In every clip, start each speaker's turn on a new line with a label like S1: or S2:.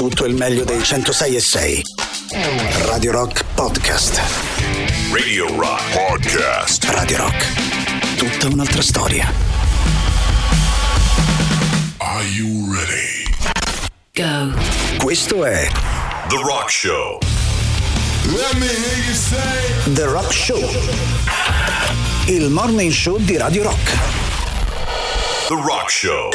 S1: Tutto il meglio dei 106 e 6. Radio Rock Podcast.
S2: Radio Rock Podcast.
S1: Radio Rock. Tutta un'altra storia.
S2: Are you ready?
S3: Go.
S1: Questo è
S2: The Rock Show.
S4: Let me hear you say.
S1: The Rock Show. Il morning show di Radio Rock.
S2: The Rock Show.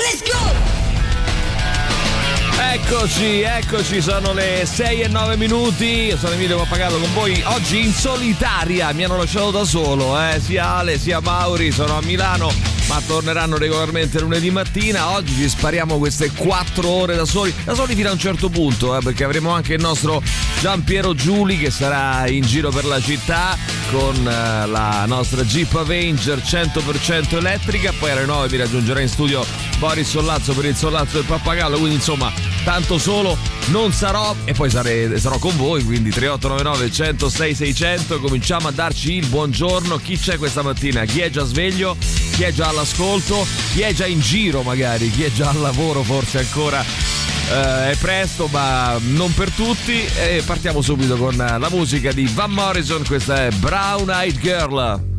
S5: Eccoci, eccoci, sono le 6 e 9 minuti. Io sono Emilio Pappagallo con voi oggi in solitaria. Mi hanno lasciato da solo, eh? sia Ale sia Mauri, sono a Milano, ma torneranno regolarmente lunedì mattina. Oggi ci spariamo queste 4 ore da soli, da soli fino a un certo punto, eh? perché avremo anche il nostro Giampiero Giuli che sarà in giro per la città con eh, la nostra Jeep Avenger 100% elettrica. Poi alle 9 vi raggiungerà in studio Boris Sollazzo per il Sollazzo del Pappagallo. Quindi insomma, tanto solo non sarò e poi sare- sarò con voi. Quindi 3899 106 600. Cominciamo a darci il buongiorno. Chi c'è questa mattina? Chi è già sveglio? Chi è già all'ascolto? Chi è già in giro magari? Chi è già al lavoro forse ancora? Eh, è presto, ma non per tutti. E partiamo subito con la musica di Van Morrison. Questa è Brown Eyed Girl.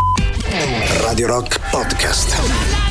S1: Radio Rock Podcast.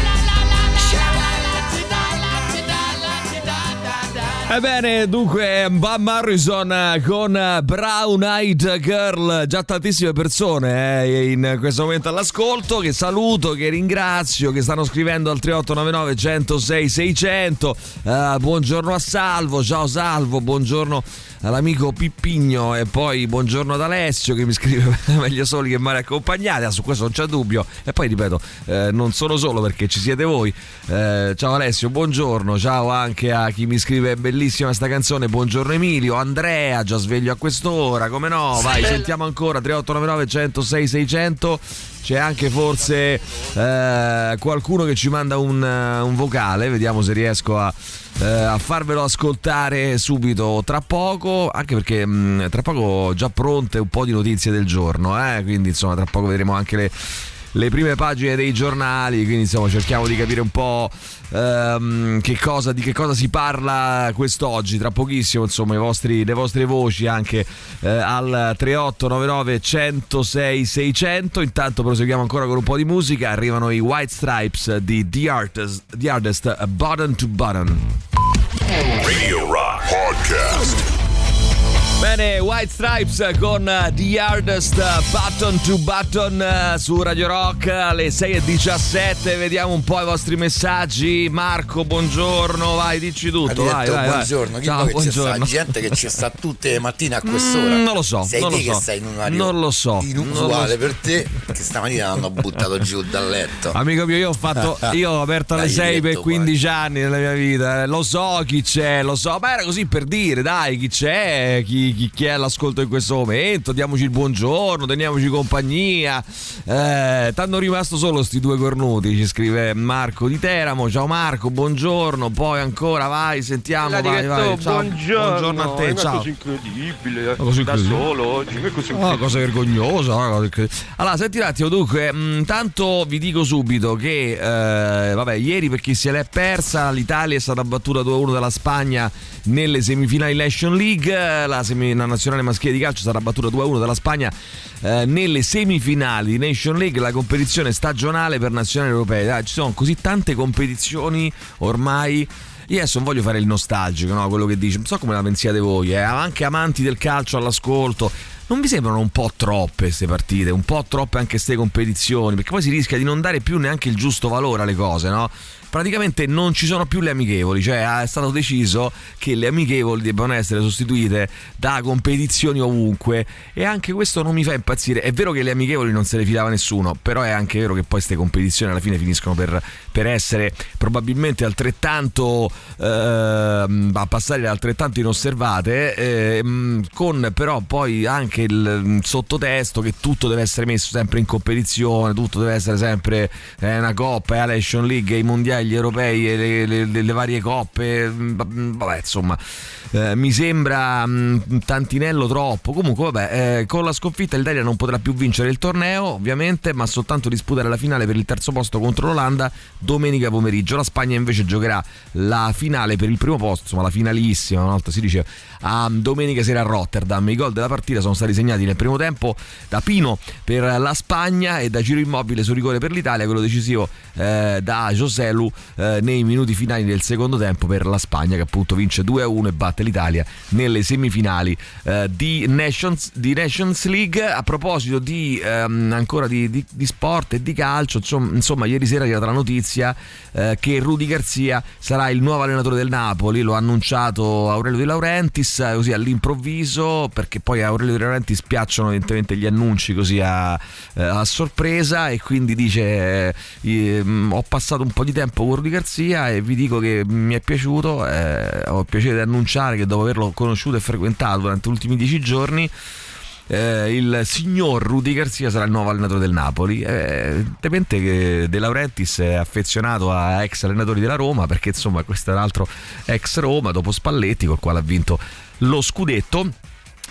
S5: Ebbene, dunque, Van Morrison con Brown Eyed Girl, già tantissime persone eh, in questo momento all'ascolto, che saluto, che ringrazio, che stanno scrivendo al 3899 106 600. Eh, buongiorno a Salvo, ciao Salvo, buongiorno all'amico Pippigno e poi buongiorno ad Alessio che mi scrive meglio soli che male accompagnati, ah, su questo non c'è dubbio. E poi ripeto, eh, non sono solo perché ci siete voi. Eh, ciao Alessio, buongiorno, ciao anche a chi mi scrive bellissima sta canzone, buongiorno Emilio, Andrea, già sveglio a quest'ora, come no? Vai, sentiamo ancora. 3899 106 600 c'è anche forse eh, qualcuno che ci manda un, eh, un vocale, vediamo se riesco a, eh, a farvelo ascoltare subito tra poco, anche perché mh, tra poco ho già pronte un po' di notizie del giorno, eh, quindi insomma tra poco vedremo anche le le prime pagine dei giornali, quindi insomma cerchiamo di capire un po' ehm, che cosa, di che cosa si parla quest'oggi, tra pochissimo insomma vostri, le vostre voci anche eh, al 3899 106 600, intanto proseguiamo ancora con un po' di musica, arrivano i White Stripes di The Artist, The Artist Button to Button.
S2: Radio Rock Podcast.
S5: Bene, White Stripes con uh, The Hardest uh, Button to Button uh, su Radio Rock alle 6.17. Vediamo un po' i vostri messaggi. Marco, buongiorno, vai, dici tutto. Vai, vai,
S6: buongiorno, chi ci
S5: buongiorno.
S6: sta gente che ci sta tutte le mattine a quest'ora?
S5: Mm, non lo so,
S6: Sei
S5: non
S6: te che
S5: so.
S6: sei in un orario
S5: Non lo so,
S6: inusuale
S5: lo
S6: per te, che stamattina l'hanno buttato giù dal letto.
S5: Amico mio, io ho fatto. Io ho aperto alle
S6: Dai,
S5: 6 per
S6: detto,
S5: 15 anni nella mia vita. eh. Lo so chi c'è, lo so. Ma era così per dire, dai, chi c'è, chi, chi- chi è all'ascolto in questo momento. Diamoci il buongiorno, teniamoci compagnia. Eh, T'hanno rimasto solo sti due cornuti, ci scrive Marco di Teramo. Ciao Marco, buongiorno. Poi ancora, vai, sentiamo. Vai,
S7: diretto,
S5: vai. Ciao.
S7: buongiorno.
S5: buongiorno a
S7: È
S5: te,
S7: una
S5: ciao.
S7: cosa incredibile.
S5: Una cosa
S7: da solo oggi. Che cosa
S5: Ah,
S7: incredibile.
S5: cosa vergognosa. una cosa incredibile. Allora, senti un attimo, dunque, mh, tanto vi dico subito che, eh, vabbè, ieri per chi se l'è persa, l'Italia è stata battuta 2-1 dalla Spagna nelle semifinali Nation League, la, semi- la nazionale maschile di calcio stata battuta 2-1 dalla Spagna eh, nelle semifinali di Nation League, la competizione stagionale per nazionali europee. Dai, ci sono così tante competizioni ormai. Io adesso non voglio fare il nostalgico, no? quello che dice, non so come la pensiate voi, eh? anche amanti del calcio all'ascolto. Non vi sembrano un po' troppe queste partite, un po' troppe anche queste competizioni, perché poi si rischia di non dare più neanche il giusto valore alle cose, no? Praticamente non ci sono più le amichevoli, cioè è stato deciso che le amichevoli debbano essere sostituite da competizioni ovunque e anche questo non mi fa impazzire. È vero che le amichevoli non se le filava nessuno, però è anche vero che poi queste competizioni alla fine finiscono per, per essere probabilmente altrettanto ehm, a passare altrettanto inosservate, ehm, con però poi anche il mm, sottotesto che tutto deve essere messo sempre in competizione, tutto deve essere sempre eh, una coppa, eh, la Nation League, i mondiali, gli europei e le, le- le- varie coppe. mm, Vabbè, insomma, eh, mi sembra mm, un tantinello troppo. Comunque, vabbè, eh, con la sconfitta l'Italia non potrà più vincere il torneo, ovviamente, ma soltanto disputare la finale per il terzo posto contro l'Olanda domenica pomeriggio. La Spagna invece giocherà la finale per il primo posto, insomma, la finalissima, una volta si dice, a domenica sera a Rotterdam. I gol della partita sono stati segnati nel primo tempo da Pino per la Spagna e da Giro Immobile su rigore per l'Italia, quello decisivo eh, da Joselu eh, nei minuti finali del secondo tempo per la Spagna che appunto vince 2-1 e batte l'Italia nelle semifinali eh, di, Nations, di Nations League. A proposito di ehm, ancora di, di- di sport e di calcio, insomma, insomma, ieri sera è arrivata la notizia eh, che Rudy Garzia sarà il nuovo allenatore del Napoli, lo ha annunciato Aurelio De Laurentiis eh, così all'improvviso perché poi a Aurelio De Laurentiis piacciono evidentemente gli annunci così a, eh, a sorpresa e quindi dice eh, ehm, ho passato un po' di tempo con Rudy Garzia e vi dico che mi è piaciuto, eh, ho il piacere di annunciare che dopo averlo conosciuto e frequentato durante gli ultimi dieci giorni eh, il signor Rudy Garzia sarà il nuovo allenatore del Napoli. Eh, evidentemente che De Laurentiis è affezionato a ex allenatori della Roma, perché insomma questo è un altro ex Roma dopo Spalletti, col quale ha vinto lo scudetto.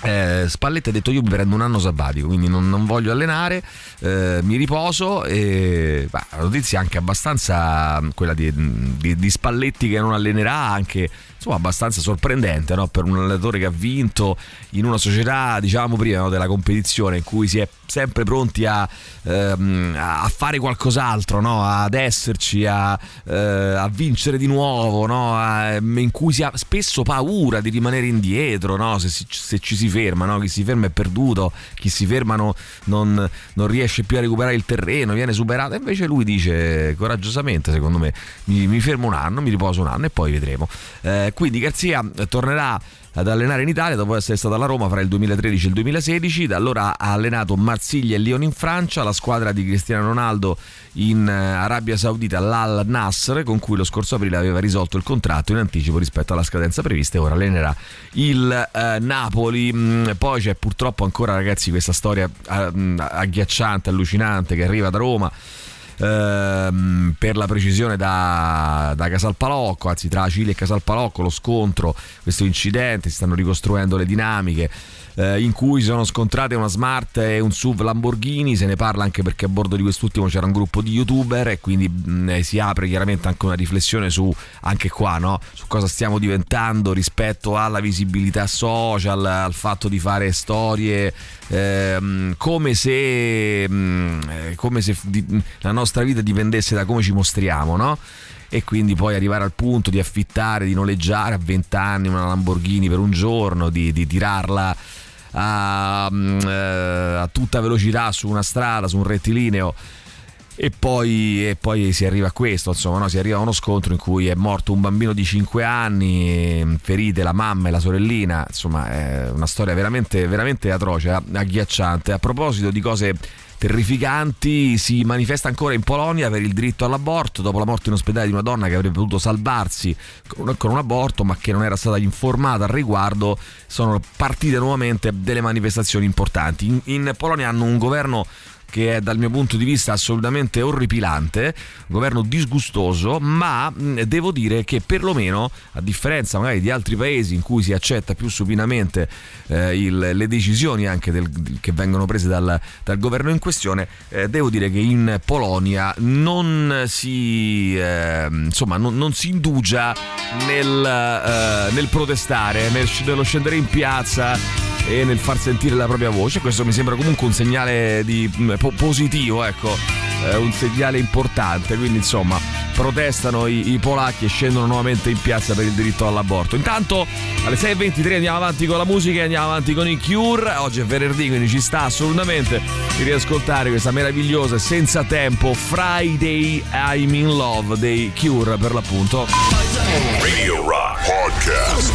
S5: Eh, Spalletti ha detto io mi prendo un anno sabbatico quindi non, non voglio allenare eh, mi riposo e bah, la notizia è anche abbastanza quella di, di- di Spalletti che non allenerà anche insomma abbastanza sorprendente no? per un allenatore che ha vinto in una società diciamo prima no, della competizione in cui si è sempre pronti a, ehm, a fare qualcos'altro no? ad esserci a, eh, a vincere di nuovo? A- in cui si ha spesso paura di rimanere indietro se, se ci si ferma chi si ferma è perduto chi si ferma no- non, non riesce più a recuperare il terreno viene superato invece lui dice coraggiosamente secondo me mi, mi fermo un anno mi riposo un anno e poi vedremo Eh, quindi Garzia tornerà ad allenare in Italia dopo essere stato alla Roma fra il 2013 e il 2016 da allora ha allenato Marsiglia e Lyon in Francia la squadra di Cristiano Ronaldo in eh, Arabia Saudita l'Al Nasr con cui lo scorso aprile aveva risolto il contratto in anticipo rispetto alla scadenza prevista e ora allenerà il eh, Napoli. Mm, poi c'è purtroppo ancora ragazzi questa storia eh, mm, agghiacciante allucinante che arriva da Roma ehm, per la precisione da, da Casalpalocco, anzi tra Cile e Casalpalocco lo scontro, questo incidente, si stanno ricostruendo le dinamiche eh, in cui sono scontrate una Smart e un SUV Lamborghini, se ne parla anche perché a bordo di quest'ultimo c'era un gruppo di youtuber e quindi mh, eh, si apre chiaramente anche una riflessione su anche qua, no? su cosa stiamo diventando rispetto alla visibilità social, al fatto di fare storie ehm, come se, mh, eh, come se di- la nostra vita dipendesse da come ci mostriamo, no? e quindi poi arrivare al punto di affittare, di noleggiare a 20 anni una Lamborghini per un giorno, di, di tirarla a, mm, eh, a tutta velocità su una strada, su un rettilineo. E poi, e poi si arriva a questo, insomma, no? si arriva a uno scontro in cui è morto un bambino di 5 anni, ferite la mamma e la sorellina, insomma è una storia veramente, veramente atroce, agghiacciante. A proposito di cose terrificanti, si manifesta ancora in Polonia per il diritto all'aborto dopo la morte in ospedale di una donna che avrebbe potuto salvarsi con un, con un aborto ma che non era stata informata al riguardo. Sono partite nuovamente delle manifestazioni importanti. In, in Polonia hanno un governo che è dal mio punto di vista assolutamente orripilante, un governo disgustoso, ma mh, devo dire che perlomeno, a differenza magari di altri paesi in cui si accetta più supinamente eh, il- le decisioni anche del- che vengono prese dal, dal governo in questione, eh, devo dire che in Polonia non si, eh, insomma, non, non si indugia nel, eh, nel protestare, nel, nello scendere in piazza e nel far sentire la propria voce. Questo mi sembra comunque un segnale di, mh, po- positivo, ecco, eh, un segnale importante. Quindi, insomma, protestano i, i polacchi e scendono nuovamente in piazza per il diritto all'aborto. Intanto, alle 6.23 andiamo avanti con la musica e andiamo avanti con i Cure. Oggi è venerdì, quindi ci sta assolutamente di riascoltare questa meravigliosa e senza tempo Friday I'm in Love dei Cure per l'appunto.
S2: Radio Rock Podcast.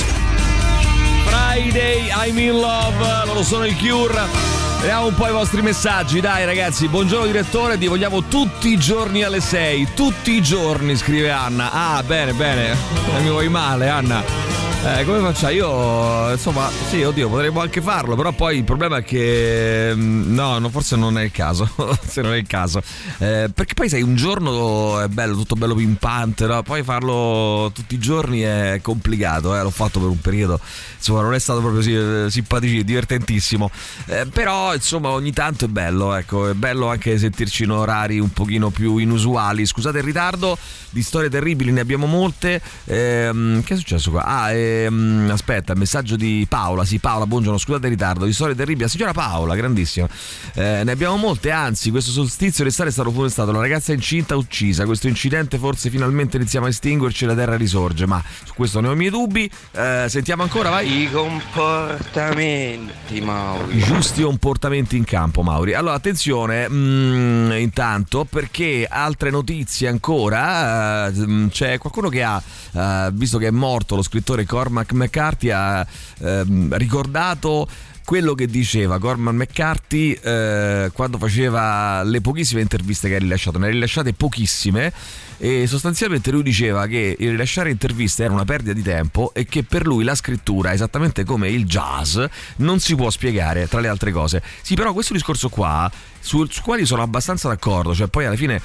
S5: Friday I'm in love, loro sono i Cure. Vediamo un po' i vostri messaggi, dai ragazzi. Buongiorno direttore, vi vogliamo tutti i giorni alle 6. Tutti i giorni, scrive Anna. Ah, bene, bene. Non mi vuoi male, Anna. Eh, come faccio? Io, insomma, sì, oddio, potremmo anche farlo, però poi il problema è che mm, no, no forse non è il caso, se non è il caso. Eh, perché poi sai, un giorno è bello, tutto bello pimpante, no? Poi farlo tutti i giorni è complicato, eh? l'ho fatto per un periodo, insomma, non è stato proprio simpatico, divertentissimo. Eh, però, insomma, ogni tanto è bello, ecco, è bello anche sentirci in orari un pochino più inusuali. Scusate il ritardo, di storie terribili ne abbiamo molte. Ehm, che è successo qua? Ah, eh, ehm, aspetta, messaggio di Paola. Sì, Paola, buongiorno, scusate il ritardo. Di storie terribili. La signora Paola, grandissima. Eh, ne abbiamo molte, anzi, questo solstizio d'estate è stato funestato. Una ragazza incinta uccisa. Questo incidente forse finalmente iniziamo a estinguerci e la terra risorge. Ma su questo ne ho i miei dubbi. Eh, sentiamo ancora, vai.
S3: I comportamenti, Mauri.
S5: I giusti comportamenti in campo, Mauri. Allora, attenzione, mm, intanto, perché altre notizie ancora. Uh, c'è qualcuno che ha, uh, visto che è morto lo scrittore Cormac McCarthy, ha uh, ricordato quello che diceva Cormac McCarthy eh, quando faceva le pochissime interviste che ha rilasciato, ne ha rilasciate pochissime e sostanzialmente lui diceva che il rilasciare interviste era una perdita di tempo e che per lui la scrittura, esattamente come il jazz, non si può spiegare tra le altre cose. Sì, però questo discorso qua, su, su quali sono abbastanza d'accordo, cioè poi alla fine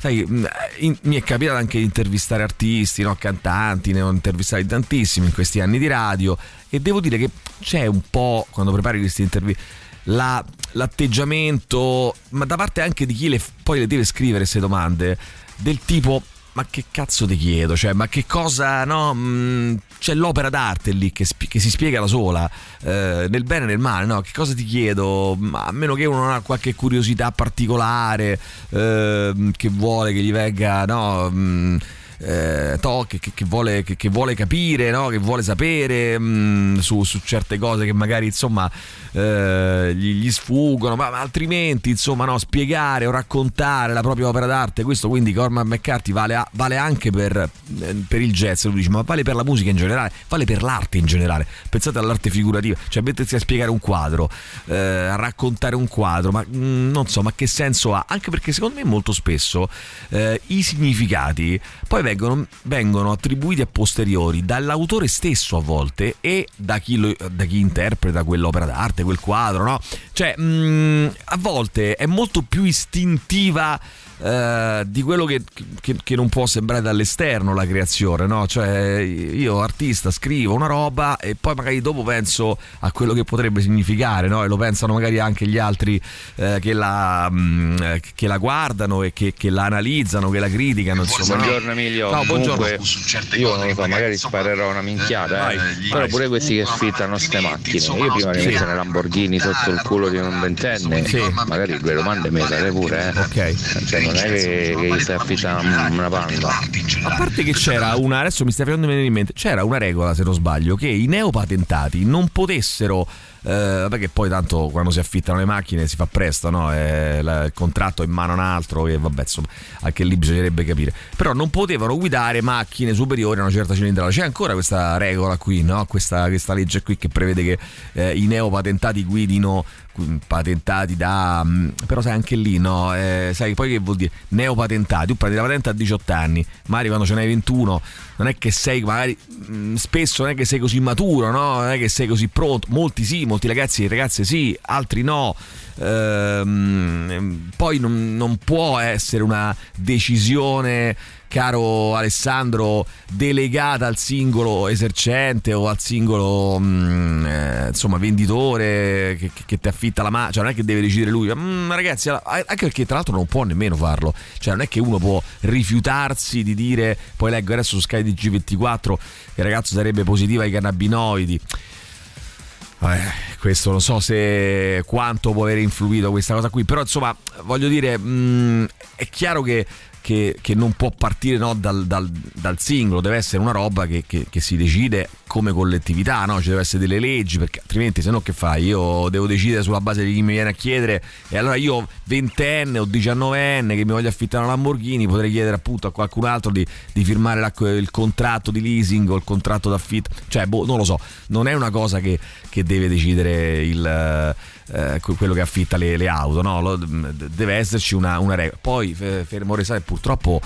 S5: sai, in, mi è capitato anche di intervistare artisti, no? cantanti, ne ho intervistati tantissimi in questi anni di radio e devo dire che c'è un po', quando prepari questi interviste, la, l'atteggiamento, ma da parte anche di chi le, poi le deve scrivere queste domande, del tipo ma che cazzo ti chiedo? Cioè, ma che cosa, no? Mm, c'è l'opera d'arte lì che, sp- che si spiega da sola, eh, nel bene e nel male, no? Che cosa ti chiedo? A meno che uno non ha qualche curiosità particolare eh, che vuole che gli venga, no? Mm, eh, to, che, che, vuole, che, vuole, capire, no? che vuole sapere mh, mm, su, su, certe cose che magari insomma eh, gli, gli, sfuggono, ma, ma altrimenti insomma no, spiegare o raccontare la propria opera d'arte, questo quindi Cormac McCarthy vale, vale anche per, eh, per, il jazz, lui dice, ma vale per la musica in generale, vale per l'arte in generale, pensate all'arte figurativa, cioè mettersi a spiegare un quadro, eh, a raccontare un quadro, ma mh, mm, non so, ma che senso ha? Anche perché secondo me molto spesso eh, i significati poi vengono, vengono, attribuiti a posteriori dall'autore stesso a volte e da chi, lo, da chi interpreta quell'opera d'arte, quel quadro, no? Cioè, mh, mm, a volte è molto più istintiva eh, di quello che, che, che, non può sembrare dall'esterno la creazione, no? Cioè, io artista scrivo una roba e poi magari dopo penso a quello che potrebbe significare, no? E lo pensano magari anche gli altri eh, che, la, mh, mm, che, la, guardano e che, la analizzano, che la criticano. Insomma,
S3: buongiorno Emilio.
S5: No, buongiorno.
S3: io non lo so, magari sparerò una minchiata, eh, però pure questi che sfittano queste macchine. Io prima di mettere Lamborghini sotto il culo di un ventenne, sì. magari due domande me le pure, eh.
S5: Ok.
S3: Cioè, non è che, che gli stai affittando una panda.
S5: A parte che c'era una, adesso mi stai facendo venire in mente, c'era una regola se non sbaglio, che i neopatentati non potessero eh, perché poi tanto quando si affittano le macchine si fa presto, no? eh, la, il contratto è in mano a un altro e vabbè, insomma, anche lì bisognerebbe capire. Però non potevano guidare macchine superiori a una certa cilindrata. C'è ancora questa regola qui, no? questa, questa, legge qui che prevede che eh, i neopatentati guidino patentati da mm, però sai anche lì no eh, sai poi che vuol dire neopatentati tu prendi la patente a 18 anni magari quando ce n'hai 21 non è che sei magari mm, spesso non è che sei così maturo no? Non è che sei così pronto. Molti sì molti ragazzi e ragazze sì altri no. Ehm, poi non, non può essere una decisione caro Alessandro, delegata al singolo esercente o al singolo mh, mm, eh, insomma venditore che, che, che, ti affitta la mano, cioè non è che deve decidere lui, mm, ragazzi, anche perché tra l'altro non può nemmeno farlo, cioè non è che uno può rifiutarsi di dire, poi leggo adesso su Sky DG24 che il ragazzo sarebbe positivo ai cannabinoidi. Eh, questo non so se quanto può aver influito questa cosa qui, però insomma voglio dire, mh, mm, è chiaro che che, che non può partire no, dal, dal, dal, singolo, deve essere una roba che, che, che si decide come collettività, no? ci devono essere delle leggi, perché altrimenti se no che fai? Io devo decidere sulla base di chi mi viene a chiedere e allora io ventenne o diciannovenne che mi voglio affittare una Lamborghini potrei chiedere appunto a qualcun altro di, di firmare la, il contratto di leasing o il contratto d'affitto, cioè boh, non lo so, non è una cosa che, che deve decidere il eh, quello che affitta le, le auto, no? Deve esserci una, una regola. Poi, fermo restare, purtroppo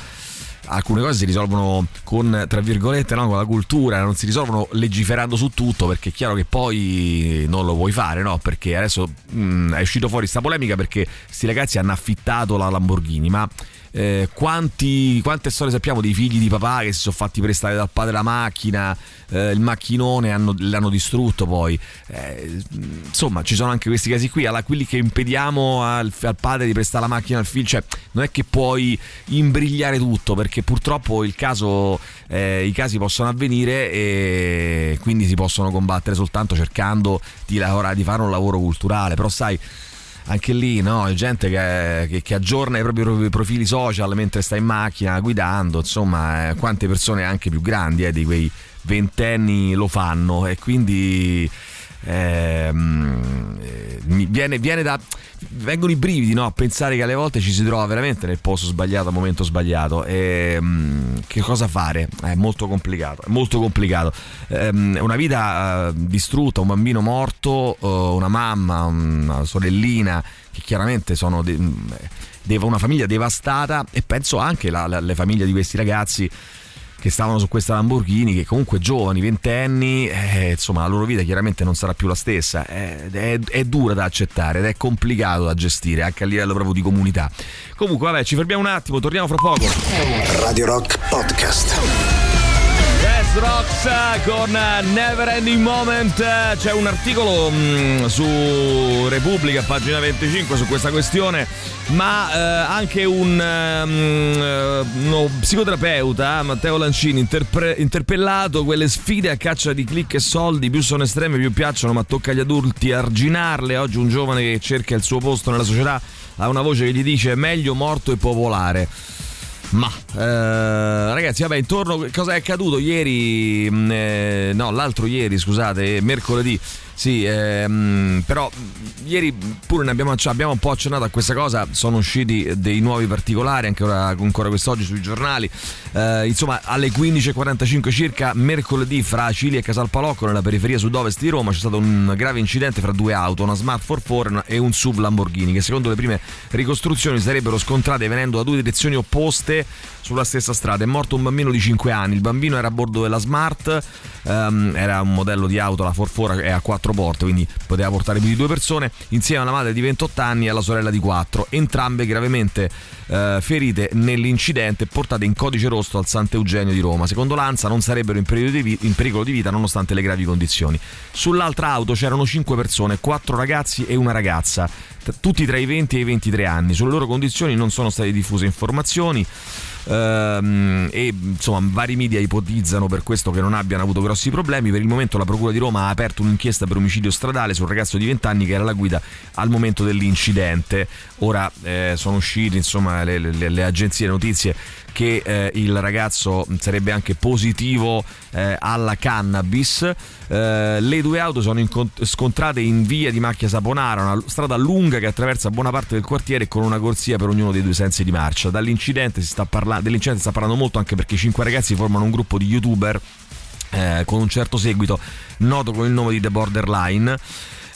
S5: alcune cose si risolvono con, tra virgolette, no? con la cultura, non si risolvono legiferando su tutto perché è chiaro che poi non lo puoi fare, no? Perché adesso mh, mm, è uscito fuori sta polemica perché questi ragazzi hanno affittato la Lamborghini, ma eh, quanti, quante storie sappiamo dei figli di papà che si sono fatti prestare dal padre la macchina, eh, il macchinone hanno, l'hanno distrutto poi. Eh, insomma, ci sono anche questi casi qui, alla quelli che impediamo al, al, padre di prestare la macchina al figlio, cioè non è che puoi imbrigliare tutto perché purtroppo caso, eh, i casi possono avvenire e quindi si possono combattere soltanto cercando di, lavorare, di fare un lavoro culturale, però sai anche lì no? gente che, che, che, aggiorna i propri profili social mentre sta in macchina guidando, insomma, eh, quante persone anche più grandi eh, di quei ventenni lo fanno e quindi ehm, eh, viene, viene da vengono i brividi no? a pensare che alle volte ci si trova veramente nel posto sbagliato al momento sbagliato e um, che cosa fare? È molto complicato, è molto complicato. Um, una vita uh, distrutta, un bambino morto, uh, una mamma, una sorellina che chiaramente sono de- una famiglia devastata e penso anche alle famiglie di questi ragazzi che stavano su questa Lamborghini, che comunque giovani, ventenni, eh, insomma la loro vita chiaramente non sarà più la stessa, è, è, è, dura da accettare ed è complicato da gestire anche a livello proprio di comunità. Comunque vabbè, ci fermiamo un attimo, torniamo fra poco.
S1: Radio Rock Podcast.
S5: Rocks con Never Ending Moment. C'è un articolo mh, mm, su Repubblica, pagina 25, su questa questione, ma eh, anche un um, uno psicoterapeuta, Matteo Lancini, interpre- interpellato quelle sfide a caccia di click e soldi, più sono estreme, più piacciono, ma tocca agli adulti arginarle. Oggi un giovane che cerca il suo posto nella società ha una voce che gli dice meglio morto e popolare. Ma eh, ragazzi, vabbè, intorno cosa è accaduto ieri? Mm, eh, no, l'altro ieri, scusate, mercoledì sì, ehm, però ieri pure ne abbiamo, abbiamo, un po' accennato a questa cosa, sono usciti dei nuovi particolari anche ora, ancora quest'oggi sui giornali. Eh, insomma, alle 15.45 circa, mercoledì, fra Cili e Casalpalocco, nella periferia sud-ovest di Roma, c'è stato un grave incidente fra due auto, una Smart 44 e un SUV Lamborghini, che secondo le prime ricostruzioni sarebbero scontrate venendo da due direzioni opposte sulla stessa strada. È morto un bambino di 5 anni, il bambino era a bordo della Smart, ehm, era un modello di auto, la 44 è a 4 quattro porte, quindi poteva portare più di due persone, insieme alla madre di 28 anni e alla sorella di 4, entrambe gravemente eh, ferite nell'incidente portate in codice rosso al Sant'Eugenio di Roma. Secondo l'ANSA non sarebbero in vi- in pericolo di vita nonostante le gravi condizioni. Sull'altra auto c'erano 5 persone, 4 ragazzi e una ragazza, tutti tra i 20 e i 23 anni. Sulle loro condizioni non sono state diffuse informazioni ehm, e insomma vari media ipotizzano per questo che non abbiano avuto grossi problemi. Per il momento la Procura di Roma ha aperto un'inchiesta per omicidio stradale sul ragazzo di 20 anni che era alla guida al momento dell'incidente. Ora eh, sono usciti insomma le, le, le agenzie notizie che eh, il ragazzo sarebbe anche positivo eh, alla cannabis. Eh, le due auto sono incont- scontrate in via di Macchia Saponara, una strada lunga che attraversa buona parte del quartiere con una corsia per ognuno dei due sensi di marcia. Dall'incidente si sta dell'incidente si sta parlando molto anche perché i cinque ragazzi formano un gruppo di youtuber eh, con un certo seguito, noto con il nome di The Borderline.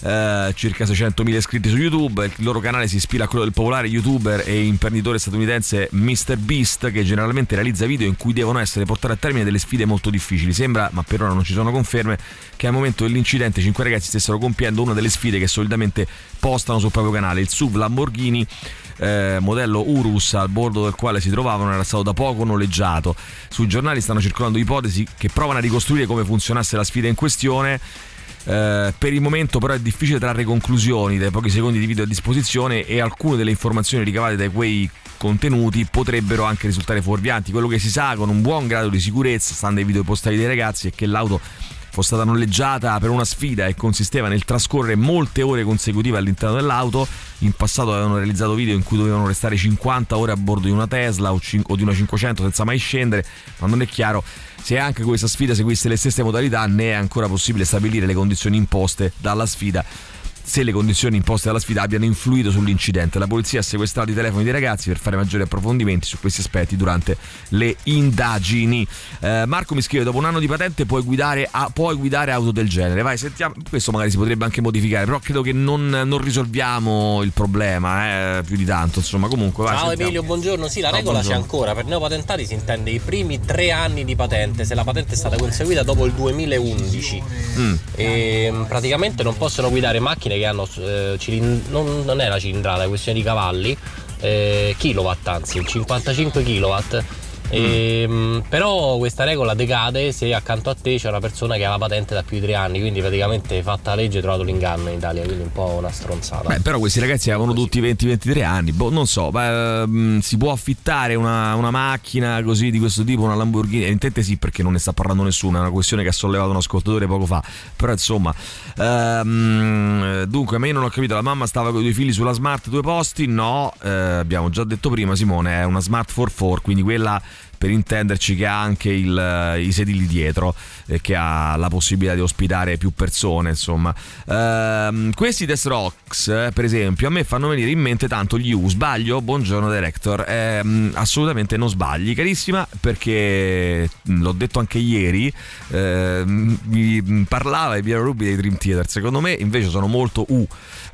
S5: Eh, circa 600.000 iscritti su YouTube. Il loro canale si ispira a quello del popolare youtuber e imprenditore statunitense MrBeast, che generalmente realizza video in cui devono essere portate a termine delle sfide molto difficili. Sembra, ma per ora non ci sono conferme, che al momento dell'incidente cinque ragazzi stessero compiendo una delle sfide che solitamente postano sul proprio canale, il SUV Lamborghini. Eh, modello Urus al bordo del quale si trovavano era stato da poco noleggiato. Sui giornali stanno circolando ipotesi che provano a ricostruire come funzionasse la sfida in questione eh, per il momento però è difficile trarre conclusioni dai pochi secondi di video a disposizione e alcune delle informazioni ricavate da quei contenuti potrebbero anche risultare fuorvianti. Quello che si sa con un buon grado di sicurezza, stando ai video postali dei ragazzi, è che l'auto fosse stata noleggiata per una sfida e consisteva nel trascorrere molte ore consecutive all'interno dell'auto. In passato avevano realizzato video in cui dovevano restare 50 ore a bordo di una Tesla o, di una 500 senza mai scendere, ma non è chiaro se anche questa sfida seguisse le stesse modalità né è ancora possibile stabilire le condizioni imposte dalla sfida se le condizioni imposte dalla sfida abbiano influito sull'incidente. La polizia ha sequestrato i telefoni dei ragazzi per fare maggiori approfondimenti su questi aspetti durante le indagini. Eh, Marco mi scrive: Dopo un anno di patente puoi guidare, a, puoi guidare auto del genere. Vai, sentiamo. Questo magari si potrebbe anche modificare, però credo che non, non risolviamo il problema eh, più di tanto. Insomma, comunque. Vai,
S7: Ciao
S5: sentiamo.
S7: Emilio, buongiorno. Sì, la
S5: Ciao,
S7: regola
S5: buongiorno.
S7: c'è ancora. Per neopatentati si intende i primi tre anni di patente, se la patente è stata conseguita dopo il 2011.
S5: Mm.
S7: E, mm, praticamente non possono guidare macchine che hanno eh, cilin- non, non è la cilindrata, è questione di cavalli, eh, kilowatt anzi, 55 kilowatt. E, mm, però questa regola decade se accanto a te c'è una persona che ha la patente da più di tre anni, quindi praticamente fatta la legge hai trovato l'inganno in Italia, quindi un po' una stronzata.
S5: Beh, però questi ragazzi avevano tutti 20-23 anni, boh, non so, ma, ehm, si può affittare una, una macchina così di questo tipo, una Lamborghini? Evidentemente sì, perché non ne sta parlando nessuno, è una questione che ha sollevato un ascoltatore poco fa, però insomma, ehm, dunque, ma io non ho capito, la mamma stava con i due figli sulla smart due posti? No, eh, abbiamo già detto prima, Simone, è una smart 4x4, quindi quella per intenderci che ha anche il- i sedili dietro e che ha la possibilità di ospitare più persone insomma. Ehm, questi Death Rocks eh, per esempio a me fanno venire in mente tanto gli U. Sbaglio? Buongiorno director Ehm, assolutamente non sbagli carissima perché l'ho detto anche ieri ehm, mi parlava Piero Rubi dei Dream Theater. Secondo me invece sono molto U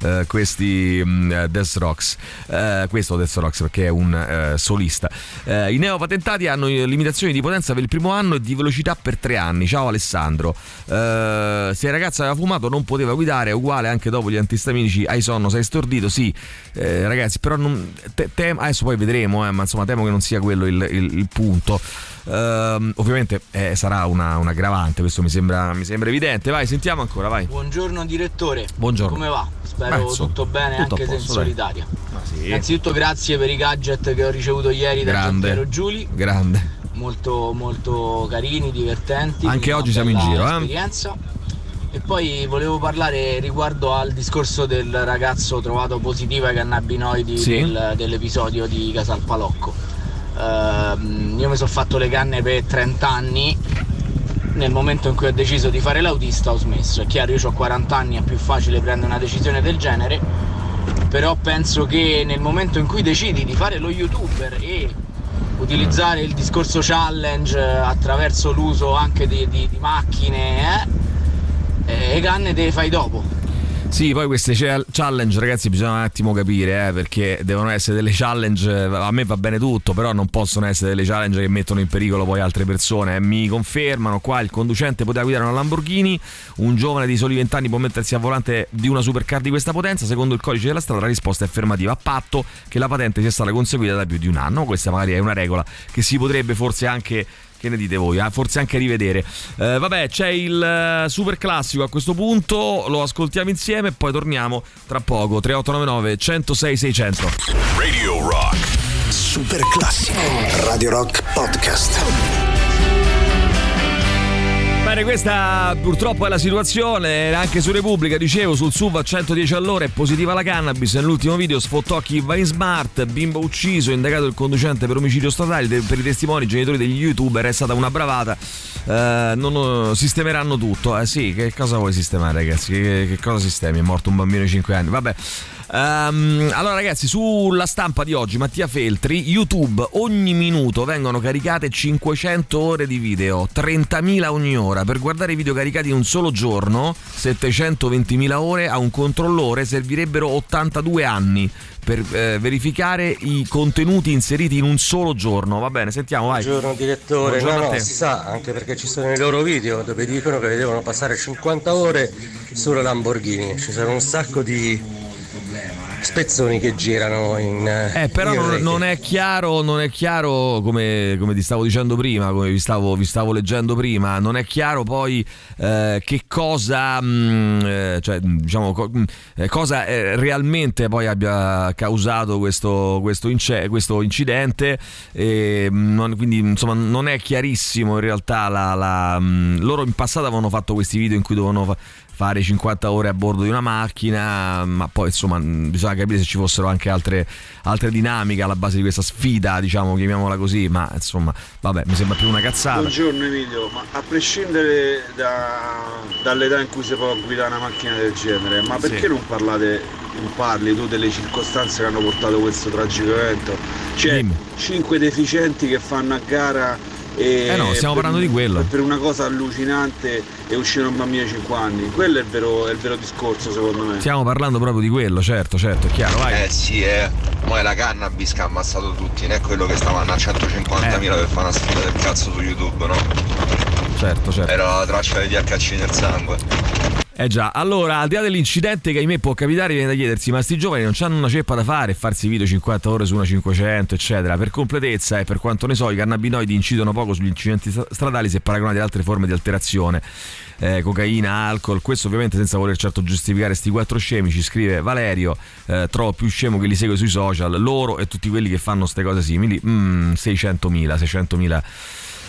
S5: eh, questi mh, Death Rocks Eh, questo Death Rocks perché è un eh, solista. Eh, i neopatentati hanno eh, limitazioni di potenza per il primo anno e di velocità per tre anni. Ciao Alessandro. Eh, se il ragazzo aveva fumato non poteva guidare è uguale anche dopo gli antistaminici. Hai sonno sei stordito sì. Eh, ragazzi però non, te- tem- adesso poi vedremo eh, ma insomma temo che non sia quello il, il- il punto Ehm, ovviamente eh, sarà una, un aggravante questo mi sembra, mi sembra evidente vai sentiamo ancora vai
S8: Buongiorno direttore.
S5: Buongiorno.
S8: Come va? Spero
S5: insomma,
S8: tutto bene
S5: tutto
S8: anche se in
S5: posto,
S8: solitaria.
S5: Sì.
S8: Innanzitutto grazie per i gadget che ho ricevuto ieri da
S5: Grande.
S8: Giampiero Giuli,
S5: grande
S8: molto molto carini, divertenti.
S5: Anche oggi siamo in giro, eh?
S8: esperienza. E poi volevo parlare riguardo al discorso del ragazzo trovato positivo ai cannabinoidi
S5: Sì.
S8: del- dell'episodio di Casalpalocco. Ehm, io mi sono fatto le canne per 30 anni. Nel momento in cui ho deciso di fare l'autista ho smesso. È chiaro, io ho 40 anni, è più facile prendere una decisione del genere. Però penso che nel momento in cui decidi di fare lo youtuber e utilizzare il discorso challenge eh, attraverso l'uso anche di, di- di macchine, eh, eh, le canne te le fai dopo.
S5: Sì, poi queste challenge, ragazzi, bisogna un attimo capire, eh, perché devono essere delle challenge. A me va bene tutto, però non possono essere delle challenge che mettono in pericolo poi altre persone. eh. Mi confermano qua il conducente poteva guidare una Lamborghini, un giovane di soli 20 anni può mettersi a volante di una supercar di questa potenza. Secondo il codice della strada, la risposta è affermativa, a patto che la patente sia stata conseguita da più di un anno. Questa magari è una regola che si potrebbe forse anche. Che ne dite voi? Ah, Forse anche rivedere. Eh, vabbè, c'è il eh, super classico a questo punto, lo ascoltiamo insieme e poi torniamo tra poco. 3899 106 600.
S2: Radio Rock.
S1: Super classico. Radio Rock Podcast.
S5: Bene, questa purtroppo è la situazione. Anche su Repubblica, dicevo, sul SUV a 110 all'ora è positiva la cannabis. Nell'ultimo video sfottò chi va in smart, bimbo ucciso, indagato il conducente per omicidio statale. Per i testimoni, i genitori degli youtuber, è stata una bravata. Eh, non, sistemeranno tutto. Eh sì, che cosa vuoi sistemare, ragazzi? Che, che cosa sistemi? È morto un bambino di 5 anni. Vabbè. Ehm, allora ragazzi, sulla stampa di oggi, Mattia Feltri, YouTube, ogni minuto vengono caricate 500 ore di video, 30.000 ogni ora. Per guardare i video caricati in un solo giorno, 720.000 ore, a un controllore servirebbero 82 anni per eh, verificare i contenuti inseriti in un solo giorno. Va bene, sentiamo, vai.
S9: Buongiorno direttore,
S5: Buongiorno
S9: no no, si sa, anche perché ci sono i loro video dove dicono che devono passare 50 ore sulle Lamborghini, ci sono un sacco di spezzoni che girano in...
S5: Eh, però
S9: in
S5: non, non è chiaro, non è chiaro come, come ti stavo dicendo prima, come vi stavo, vi stavo leggendo prima, non è chiaro poi eh, che cosa, mh, eh, cioè, diciamo, co- mh, eh, cosa eh, realmente poi abbia causato questo, questo, ince- questo incidente. E, non- quindi insomma non è chiarissimo in realtà la, la, mh, loro in passato avevano fatto questi video in cui dovevano fa- fare 50 ore a bordo di una macchina, ma poi insomma bisogna capire se ci fossero anche altre, altre dinamiche alla base di questa sfida, diciamo, chiamiamola così, ma insomma, vabbè, mi sembra più una cazzata.
S10: Buongiorno Emilio, ma a prescindere da, dall'età in cui si può guidare una macchina del genere, ma perché
S5: Sì.
S10: non parlate, non parli tu delle circostanze che hanno portato questo tragico evento? Cioè,
S5: Dimmi.
S10: cinque deficienti che fanno a gara e
S5: Eh no, stiamo parlando di quello.
S10: Per una cosa allucinante e uscire un bambino di 5 anni. Quello è il vero, è il vero discorso secondo me.
S5: Stiamo parlando proprio di quello, certo, certo, è chiaro, vai.
S11: Eh sì, eh. Ma è la cannabis che ha ammazzato tutti, non è quello che stavano a 150.000 per fare una sfida del cazzo su YouTube, no?
S5: Certo, certo.
S11: Era la traccia di DHC nel sangue.
S5: Eh già, allora, al di là dell'incidente che ahimè può capitare, viene da chiedersi, ma sti giovani non hanno una ceppa da fare e farsi video 50 ore su una 500, eccetera. Per completezza e per quanto ne so, i cannabinoidi incidono poco sugli incidenti stra- stradali se paragonati ad altre forme di alterazione. Eh, cocaina, alcol, questo ovviamente senza voler certo giustificare sti quattro scemi, ci scrive Valerio, eh, trovo più scemo che li segue sui social, loro e tutti quelli che fanno ste cose simili, mm, 600.000, 600.000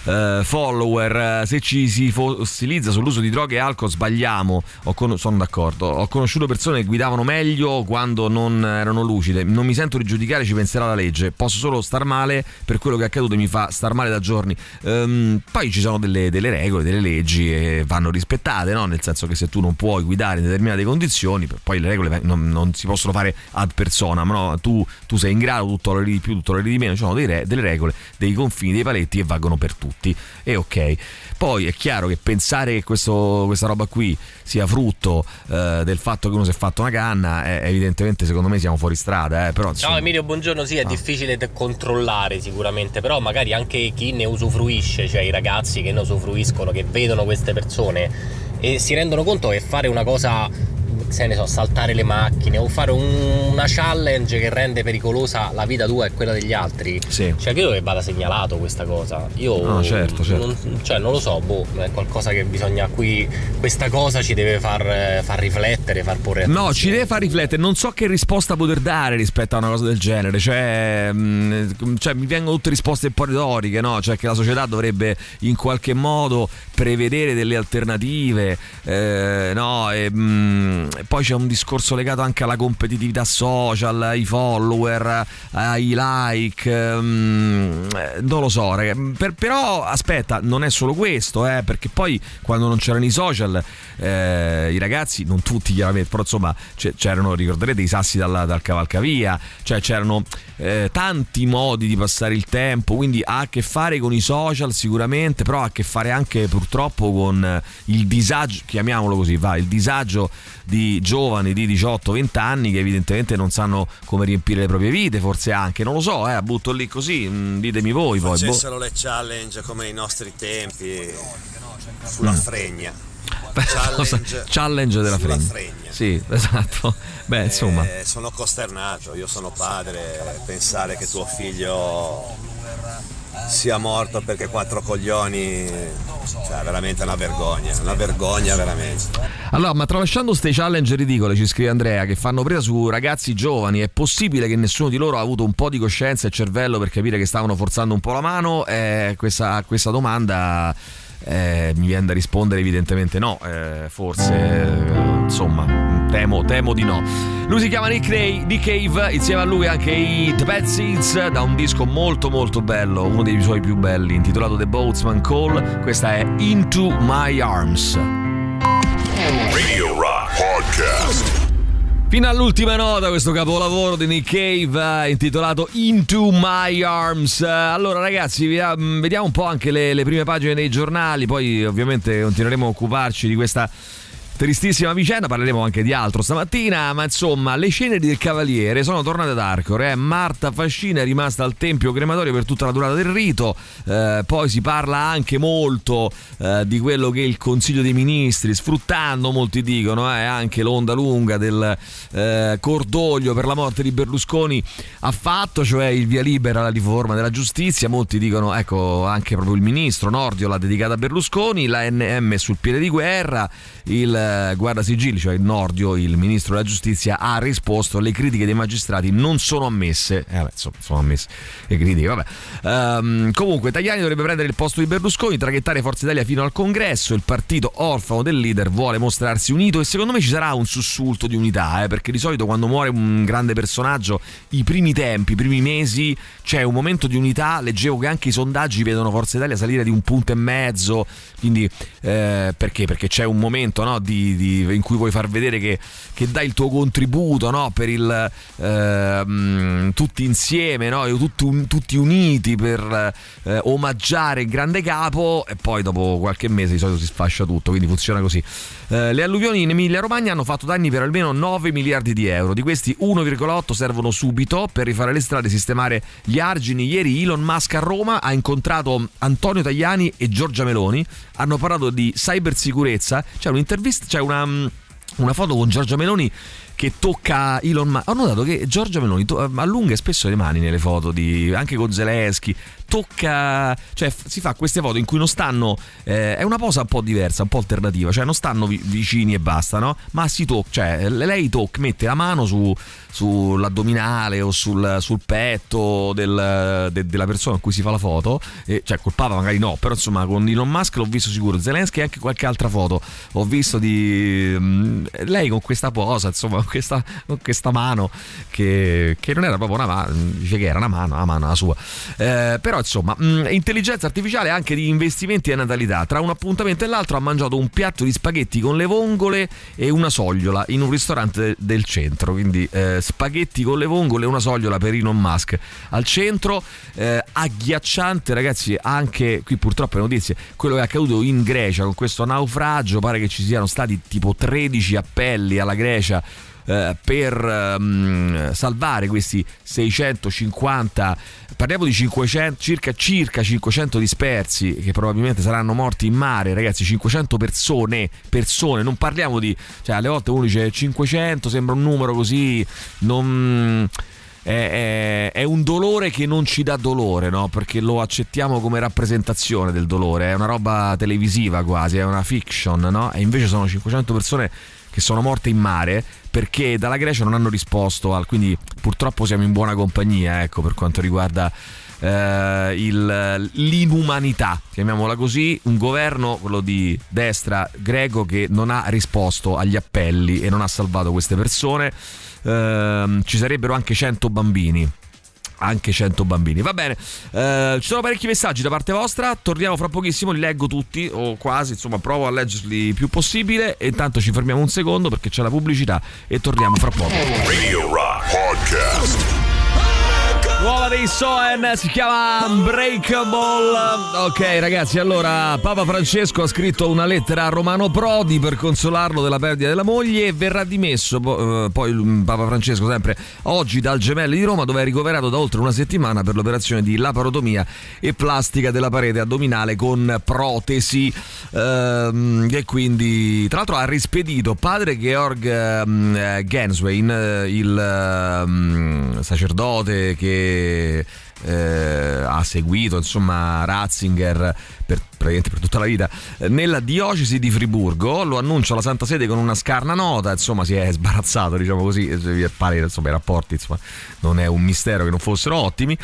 S5: eh, follower, eh, se ci si fossilizza sull'uso di droghe e alcol sbagliamo, con- sono d'accordo, ho conosciuto persone che guidavano meglio quando non erano lucide, non mi sento di giudicare, ci penserà la legge, posso solo star male per quello che è accaduto e mi fa star male da giorni. Ehm, poi ci sono delle, delle regole, delle leggi e vanno rispettate, no? nel senso che se tu non puoi guidare in determinate condizioni, poi le regole non, non si possono fare ad persona, ma no, tu, tu sei in grado, tu tolleri di più, tu tolleri di meno, ci sono dei re- delle regole, dei confini, dei paletti che valgono per tutti. E ok. Poi è chiaro che pensare che questo- questa roba qui sia frutto eh, del fatto che uno si è fatto una canna, è- evidentemente secondo me siamo fuori strada, eh, però insomma,
S7: Ciao Emilio, buongiorno. Sì, è
S5: Ah.
S7: difficile da controllare sicuramente, però magari anche chi ne usufruisce, cioè i ragazzi che ne usufruiscono, che vedono queste persone e si rendono conto che fare una cosa, se ne so, saltare le macchine o fare un- una challenge che rende pericolosa la vita tua e quella degli altri,
S5: Sì.
S7: cioè credo che vada segnalato questa cosa. Io
S5: No, certo, certo.
S7: Non, cioè, non lo so, boh, è qualcosa che bisogna qui. Questa cosa ci deve far, far riflettere, far porre
S5: No, ci deve far riflettere. Non so che risposta poter dare rispetto a una cosa del genere. Cioè, mh, cioè, mi vengono tutte risposte un po' retoriche, no? Cioè, che la società dovrebbe in qualche modo prevedere delle alternative, eh, no? E, mh, e poi c'è un discorso legato anche alla competitività social, ai follower, ai like. mh, eh, non lo so, raga. Per- però aspetta, non è solo questo, eh, perché poi quando non c'erano i social, eh, i ragazzi, non tutti chiaramente, però insomma c'erano, ricorderete, i sassi dalla- dal cavalcavia, cioè c'erano eh, tanti modi di passare il tempo, quindi ha a che fare con i social sicuramente, però ha a che fare anche purtroppo con eh, il disagio, chiamiamolo così, va, il disagio di giovani di 18-20 anni che evidentemente non sanno come riempire le proprie vite, forse anche, non lo so, eh, butto lì così, mm, ditemi voi poi. boh.
S12: Facessero le challenge come ai nostri tempi sulla
S5: Mm.
S12: fregna.
S5: Cosa? Challenge della fregna.
S12: fregna.
S5: Sì, esatto. Beh, insomma.
S12: Eh, sono costernato, io sono padre, pensare che tuo figlio sia morto perché quattro coglioni, cioè veramente una vergogna, una vergogna veramente.
S5: Allora, ma tralasciando ste challenge ridicole, ci scrive Andrea, che fanno presa su ragazzi giovani, è possibile che nessuno di loro ha avuto un po' di coscienza e cervello per capire che stavano forzando un po' la mano? Eh, questa, questa domanda eh, mi viene da rispondere evidentemente no, eh, forse, eh, insomma, temo, temo di no. Lui si chiama Nick, Ray, Nick Cave, insieme a lui anche i The Bad Seeds, da un disco molto molto bello, uno dei suoi più belli, intitolato The Boatsman Call, questa è Into My Arms.
S2: Radio Rock Podcast.
S5: Fino all'ultima nota questo capolavoro di Nick Cave eh, intitolato Into My Arms. Eh, Allora ragazzi, mm, vediamo un po' anche le, le prime pagine dei giornali, poi ovviamente continueremo a occuparci di questa tristissima vicenda, parleremo anche di altro stamattina, ma insomma le ceneri del Cavaliere sono tornate ad Arcore, eh. Marta Fascina è rimasta al Tempio Crematorio per tutta la durata del rito, Eh, poi si parla anche molto eh, di quello che il Consiglio dei Ministri, sfruttando molti dicono eh, anche l'onda lunga del eh, cordoglio per la morte di Berlusconi ha fatto, cioè il via libera alla riforma della giustizia, molti dicono ecco anche proprio il ministro Nordio l'ha dedicata a Berlusconi, la NM sul piede di guerra, il il guarda sigilli, cioè il Nordio, il ministro della giustizia, ha risposto le critiche dei magistrati non sono ammesse. Eh, beh, insomma, sono ammesse le critiche, vabbè. Um, comunque, Tajani dovrebbe prendere il posto di Berlusconi, traghettare Forza Italia fino al congresso. Il partito orfano del leader vuole mostrarsi unito e secondo me ci sarà un sussulto di unità, eh, perché di solito quando muore un grande personaggio, i primi tempi, i primi mesi, c'è un momento di unità. Leggevo che anche i sondaggi vedono Forza Italia salire di un punto e mezzo. Quindi, eh, perché? Perché c'è un momento no, di, di, in cui vuoi far vedere che, che dai il tuo contributo no, per il eh, tutti insieme, no, tutti, tutti, uniti per eh, omaggiare il grande capo e poi dopo qualche mese di solito si sfascia tutto, quindi funziona così. Eh, le alluvioni in Emilia Romagna hanno fatto danni per almeno 9 miliardi di euro, di questi 1,8 servono subito per rifare le strade e sistemare gli argini. Ieri Elon Musk a Roma ha incontrato Antonio Tajani e Giorgia Meloni, hanno parlato di cybersicurezza, c'è un'intervista, c'è una, una foto con Giorgia Meloni che tocca Elon Musk. Ho notato che Giorgia Meloni to- allunga spesso le mani nelle foto, di, anche con Zelensky. Tocca, cioè si fa queste foto in cui non stanno. Eh, è una posa un po' diversa, un po' alternativa, cioè non stanno vi- vicini e basta, no? Ma si tocca, cioè lei tocca, mette la mano su, sull'addominale o sul, sul petto del, de, della persona con cui si fa la foto, e, cioè col Papa magari no, però insomma con Elon Musk l'ho visto sicuro, Zelensky e anche qualche altra foto. Ho visto di mh, mm, lei con questa posa, insomma con questa, con questa mano che, che, non era proprio una mano, dice che era una mano, la mano la sua, eh, però insomma mh, mm, intelligenza artificiale anche di investimenti e natalità, tra un appuntamento e l'altro ha mangiato un piatto di spaghetti con le vongole e una sogliola in un ristorante del centro, quindi eh, spaghetti con le vongole e una sogliola per Elon Musk. Al centro eh, agghiacciante ragazzi anche qui purtroppo le notizie quello che è accaduto in Grecia con questo naufragio pare che ci siano stati tipo 13 appelli alla Grecia eh, per um, salvare questi 650 parliamo di 500 circa, circa 500 dispersi che probabilmente saranno morti in mare ragazzi 500 persone persone non parliamo di cioè alle volte uno dice 500 sembra un numero così non è, è, è, un dolore che non ci dà dolore, no? Perché lo accettiamo come rappresentazione del dolore, è una roba televisiva quasi, è una fiction, no? E invece sono 500 persone che sono morte in mare perché dalla Grecia non hanno risposto al, quindi purtroppo siamo in buona compagnia ecco, per quanto riguarda eh, il, l'inumanità, chiamiamola così, un governo, quello di destra greco, che non ha risposto agli appelli e non ha salvato queste persone. Eh, ci sarebbero anche 100 bambini anche 100 bambini. Va bene, eh, ci sono parecchi messaggi da parte vostra, torniamo fra pochissimo, li leggo tutti o quasi, insomma provo a leggerli il più possibile e intanto ci fermiamo un secondo perché c'è la pubblicità e torniamo fra poco.
S2: Radio Rock Podcast.
S5: Nuova dei Soen si chiama Unbreakable. Ok, ragazzi, allora Papa Francesco ha scritto una lettera a Romano Prodi per consolarlo della perdita della moglie e verrà dimesso. Eh, poi Papa Francesco, sempre oggi dal Gemelli di Roma, dove è ricoverato da oltre una settimana per l'operazione di laparotomia e plastica della parete addominale con protesi. Ehm, e quindi, tra l'altro, ha rispedito padre Georg ehm, Genswein, eh, il ehm, sacerdote che eh, ha seguito insomma Ratzinger per, praticamente per tutta la vita nella diocesi di Friburgo lo annuncia la Santa Sede con una scarna nota insomma si è sbarazzato diciamo così pare insomma i rapporti insomma non è un mistero che non fossero ottimi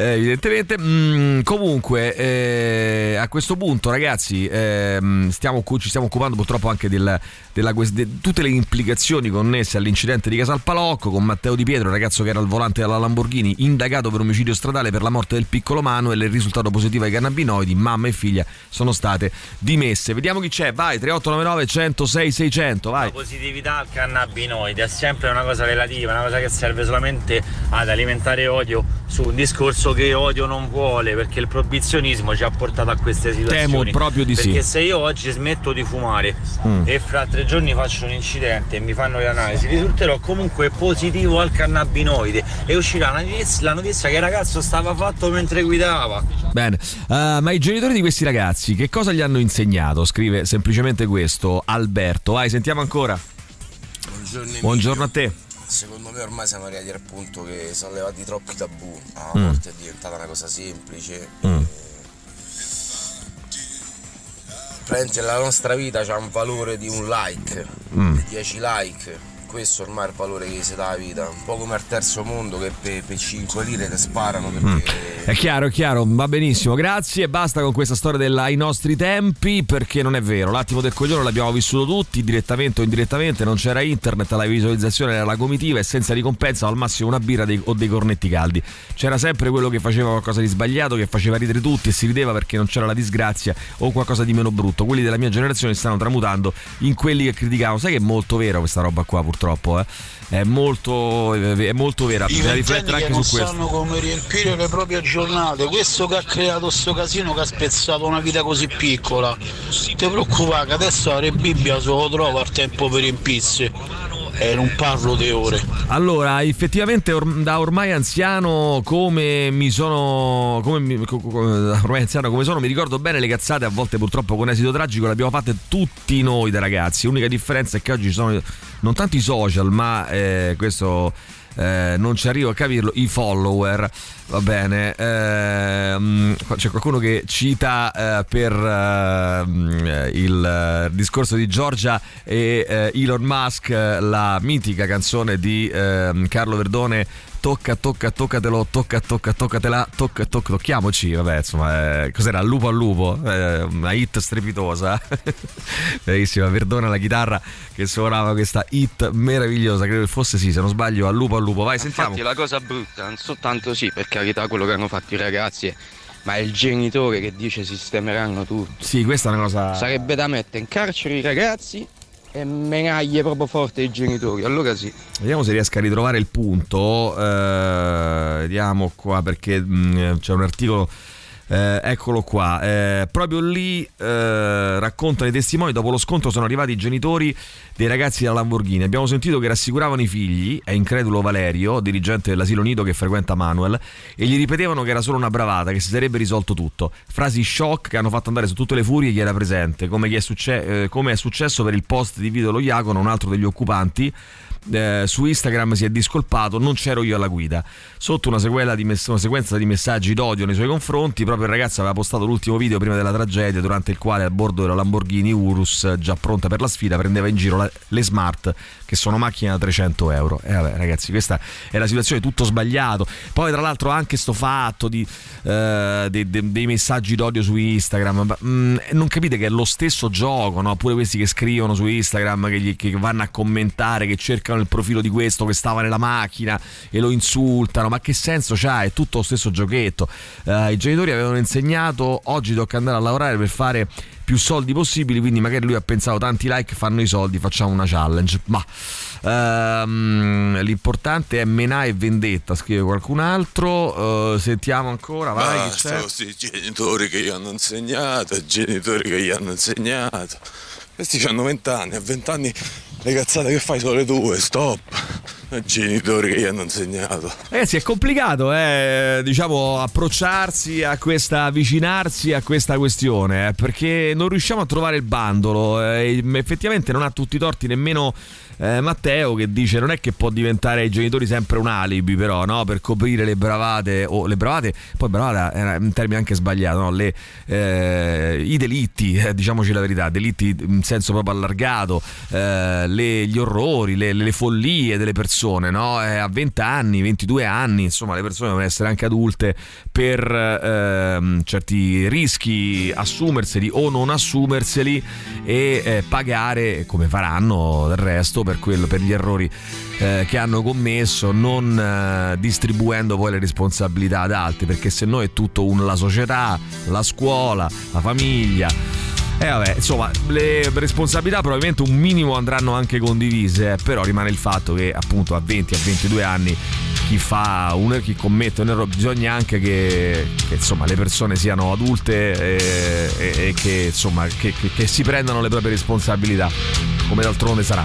S5: eh, evidentemente mm, comunque eh, a questo punto ragazzi eh, stiamo, ci stiamo occupando purtroppo anche della, de, tutte le implicazioni connesse all'incidente di Casalpalocco con Matteo Di Pietro ragazzo che era al volante della Lamborghini indagato per omicidio stradale per la morte del piccolo Manuel il risultato positivo ai cannabinoidi mamma e figlia sono state dimesse. Vediamo chi c'è. Vai 3899 106 600 vai.
S13: La positività al cannabinoide è sempre una cosa relativa una cosa che serve solamente ad alimentare odio su un discorso che odio non vuole perché il proibizionismo ci ha portato a queste situazioni.
S5: temo proprio di
S13: perché
S5: sì
S13: se io oggi smetto di fumare mm. e fra tre giorni faccio un incidente e mi fanno le analisi risulterò comunque positivo al cannabinoide. E uscirà la notizia, la notizia che il ragazzo stava fatto mentre guidava.
S5: Bene. Uh, ma i genitori di questi ragazzi che cosa gli hanno insegnato? Scrive semplicemente questo Alberto. Vai sentiamo ancora.
S14: Buongiorno,
S5: buongiorno a te
S14: secondo me ormai siamo arrivati al punto che sono levati troppi tabù, la mm. morte è diventata una cosa semplice. Mm. praticamente la nostra vita ha un valore di un like,
S5: Mm.
S14: di 10 like. Questo ormai è il valore che si dà la vita. Un po' come al terzo mondo che per, 5 lire ti sparano perché
S5: Mm. È chiaro, è chiaro, va benissimo, grazie. Basta con questa storia dei nostri tempi perché non è vero. L'attimo del coglione l'abbiamo vissuto tutti, direttamente o indirettamente. Non c'era internet, la visualizzazione era la comitiva e senza ricompensa al massimo una birra dei- o dei cornetti caldi. C'era sempre quello che faceva qualcosa di sbagliato, che faceva ridere tutti e si rideva perché non c'era la disgrazia o qualcosa di meno brutto. Quelli della mia generazione stanno tramutando in quelli che criticavano. Sai che è molto vera questa roba qua, purtroppo, eh? È molto, è molto vera. Bisogna riflettere
S15: che
S5: anche
S15: non
S5: su questo.
S15: sanno come riempire le proprie giornate, questo che ha creato sto casino che ha spezzato una vita così piccola. Ti preoccupare che adesso la Re Bibbia se lo trova il tempo per riempirsi. E non parlo di ore.
S5: Allora, effettivamente or- da ormai anziano come mi sono come mi- ormai anziano come sono, mi ricordo bene le cazzate a volte purtroppo con esito tragico le abbiamo fatte tutti noi da ragazzi. L'unica differenza è che oggi ci sono non tanto i social, ma eh, questo eh, non ci arrivo a capirlo, i follower. Va bene, ehm, c'è qualcuno che cita eh, per ehm, il eh, discorso di Giorgia e eh, Elon Musk eh, la mitica canzone di ehm, Carlo Verdone Tocca, tocca, toccatelo, tocca, tocca, toccatela, tocca, tocca, tocchiamoci, vabbè, insomma, eh, cos'era? Lupo al lupo, eh, una hit strepitosa, bellissima, Verdone alla chitarra che suonava questa hit meravigliosa, credo che fosse sì, se non sbaglio, al lupo al lupo, vai, sentiamo.
S16: Infatti la cosa brutta, non soltanto sì, per carità quello che hanno fatto i ragazzi, ma è il genitore che dice sistemeranno tutto.
S5: Sì, questa è una cosa...
S16: Sarebbe da mettere in carcere i ragazzi e menaglie proprio forte i genitori, allora sì.
S5: Vediamo se riesco a ritrovare il punto. eh, vediamo qua perché mh, c'è un articolo. Eh, eccolo qua, eh, proprio lì eh, raccontano i testimoni. Dopo lo scontro sono arrivati i genitori dei ragazzi della Lamborghini. Abbiamo sentito che rassicuravano i figli, è incredulo Valerio, dirigente dell'asilo nido che frequenta Manuel, e gli ripetevano che era solo una bravata, che si sarebbe risolto tutto. Frasi shock che hanno fatto andare su tutte le furie chi era presente, come, è, succe- eh, come è successo per il post di Vito Lo Iacono, un altro degli occupanti eh, su Instagram si è discolpato, non c'ero io alla guida. Sotto una, di mess- una sequenza di messaggi d'odio nei suoi confronti, proprio il ragazzo aveva postato l'ultimo video prima della tragedia, durante il quale a bordo della Lamborghini Urus, già pronta per la sfida, prendeva in giro la- le smart, che sono macchine da 300 euro. E vabbè, ragazzi, questa è la situazione, tutto sbagliato. Poi, tra l'altro, anche sto fatto di, eh, dei, dei- dei messaggi d'odio su Instagram. ma, mm, non capite che è lo stesso gioco, no? Pure questi che scrivono su Instagram, che, gli- che vanno a commentare, che cercano il profilo di questo che stava nella macchina e lo insultano. Ma che senso c'ha? È tutto lo stesso giochetto. Eh, I genitori avevano insegnato oggi tocca andare a lavorare per fare più soldi possibili, quindi magari lui ha pensato tanti like fanno i soldi, facciamo una challenge. Ma ehm, l'importante è menà e vendetta, scrive qualcun altro. Eh, sentiamo ancora, vai.
S17: Basta questi genitori che gli hanno insegnato, genitori che gli hanno insegnato. Questi hanno 20 anni, a 20 anni le cazzate che fai sono le tue, stop. Genitori che gli hanno insegnato.
S5: Ragazzi, è complicato, eh, diciamo, approcciarsi a questa, avvicinarsi a questa questione, eh, perché non riusciamo a trovare il bandolo. eh, effettivamente non ha tutti i torti nemmeno eh, Matteo che dice non è che può diventare ai genitori sempre un alibi, però, no? Per coprire le bravate, o le bravate, poi bravata è un termine anche sbagliato, no? Le, eh, I delitti, eh, diciamoci la verità, delitti in senso proprio allargato, eh, le- gli orrori, le, le follie delle persone, no? Eh, a 20 anni, 22 anni, insomma, le persone devono essere anche adulte per ehm, certi rischi, assumerseli o non assumerseli e eh, pagare come faranno del resto per, quello, per gli errori eh, che hanno commesso, non eh, distribuendo poi le responsabilità ad altri, perché se no è tutto un, la società, la scuola, la famiglia. E vabbè, insomma, le responsabilità probabilmente un minimo andranno anche condivise, eh, però rimane il fatto che appunto a 20, a 22 anni chi fa un chi commette un errore bisogna anche che, che, insomma le persone siano adulte e, e- e che insomma che- che si prendano le proprie responsabilità come d'altronde sarà.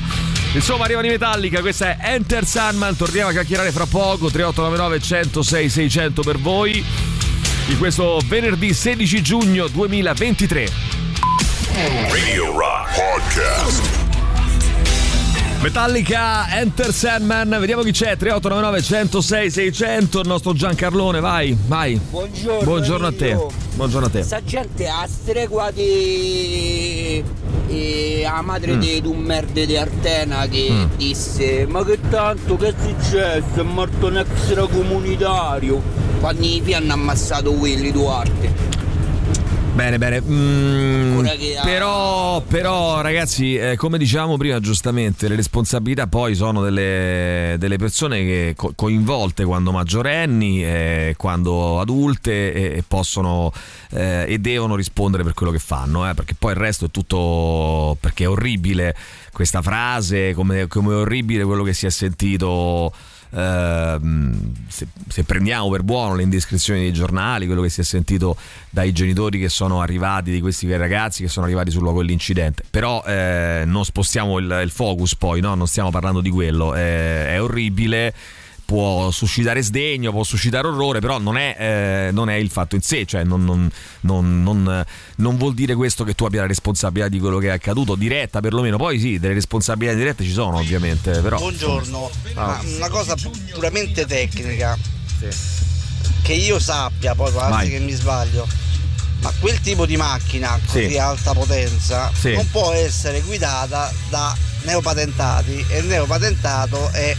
S5: Insomma arrivano i Metallica questa è Enter Sandman torniamo a chiacchierare fra poco 3899 106 600 per voi di questo venerdì 16 giugno 2023
S2: Radio Rock Podcast.
S5: Metallica Enter Sandman, vediamo chi c'è. 3899 106 600. Il nostro Giancarlone, vai, vai.
S18: Buongiorno.
S5: Buongiorno a te. Buongiorno a te.
S18: Sta gente a stregua di e la madre
S5: Mm.
S18: di un merde di Artena che
S5: Mm.
S18: disse ma che tanto che è successo è morto un extracomunitario quando i hanno ammazzato quelli Duarte
S5: Bene, bene. Mm, però, però, ragazzi, eh, come dicevamo prima, giustamente, le responsabilità poi sono delle, delle persone che co- coinvolte quando maggiorenni, eh, quando adulte e, e possono eh, e devono rispondere per quello che fanno, eh, perché poi il resto è tutto. perché è orribile questa frase, come, come è orribile quello che si è sentito. Ehm, se, se prendiamo per buono le indiscrezioni dei giornali, quello che si è sentito dai genitori che sono arrivati, di questi ragazzi che sono arrivati sul luogo dell'incidente, però eh, non spostiamo il, il focus poi, no? non stiamo parlando di quello, Eh, è orribile. Può suscitare sdegno, può suscitare orrore, però non è, eh, non è il fatto in sé, cioè non, non- non- non- non vuol dire questo che tu abbia la responsabilità di quello che è accaduto, diretta perlomeno. Poi sì, delle responsabilità dirette ci sono ovviamente, però...
S19: Buongiorno,
S5: Ah.
S19: Una cosa puramente tecnica, che io sappia, poi
S5: Vai.
S19: che mi sbaglio, ma quel tipo di macchina così
S5: Sì.
S19: alta potenza
S5: Sì.
S19: non può essere guidata da neopatentati e il neopatentato è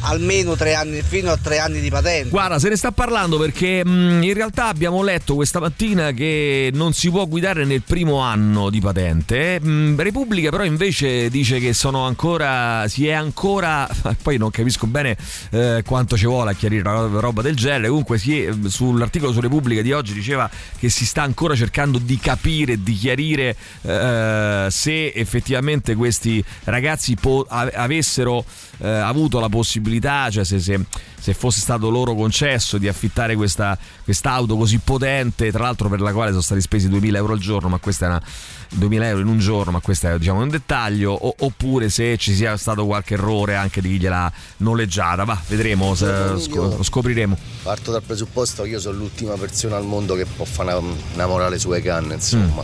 S19: almeno tre anni, fino a tre anni di patente.
S5: Guarda, se ne sta parlando perché mh, in realtà abbiamo letto questa mattina che non si può guidare nel primo anno di patente. Mh, Repubblica però invece dice che sono ancora, si è ancora, poi non capisco bene eh, quanto ci vuole a chiarire una roba del genere. Comunque si è- sull'articolo su Repubblica di oggi diceva che si sta ancora cercando di capire, di chiarire eh, se effettivamente questi ragazzi po- avessero eh, avuto la possibilità, cioè se, se- se fosse stato loro concesso di affittare questa quest'auto così potente, tra l'altro per la quale sono stati spesi 2000 euro al giorno, ma questa è una 2000 euro in un giorno, ma questo è diciamo un dettaglio, o- oppure se ci sia stato qualche errore anche di chi gliel'ha noleggiata, va, vedremo, se- lo scopriremo.
S20: Parto dal presupposto che io sono l'ultima persona al mondo che può fare una, una morale sulle canne, insomma.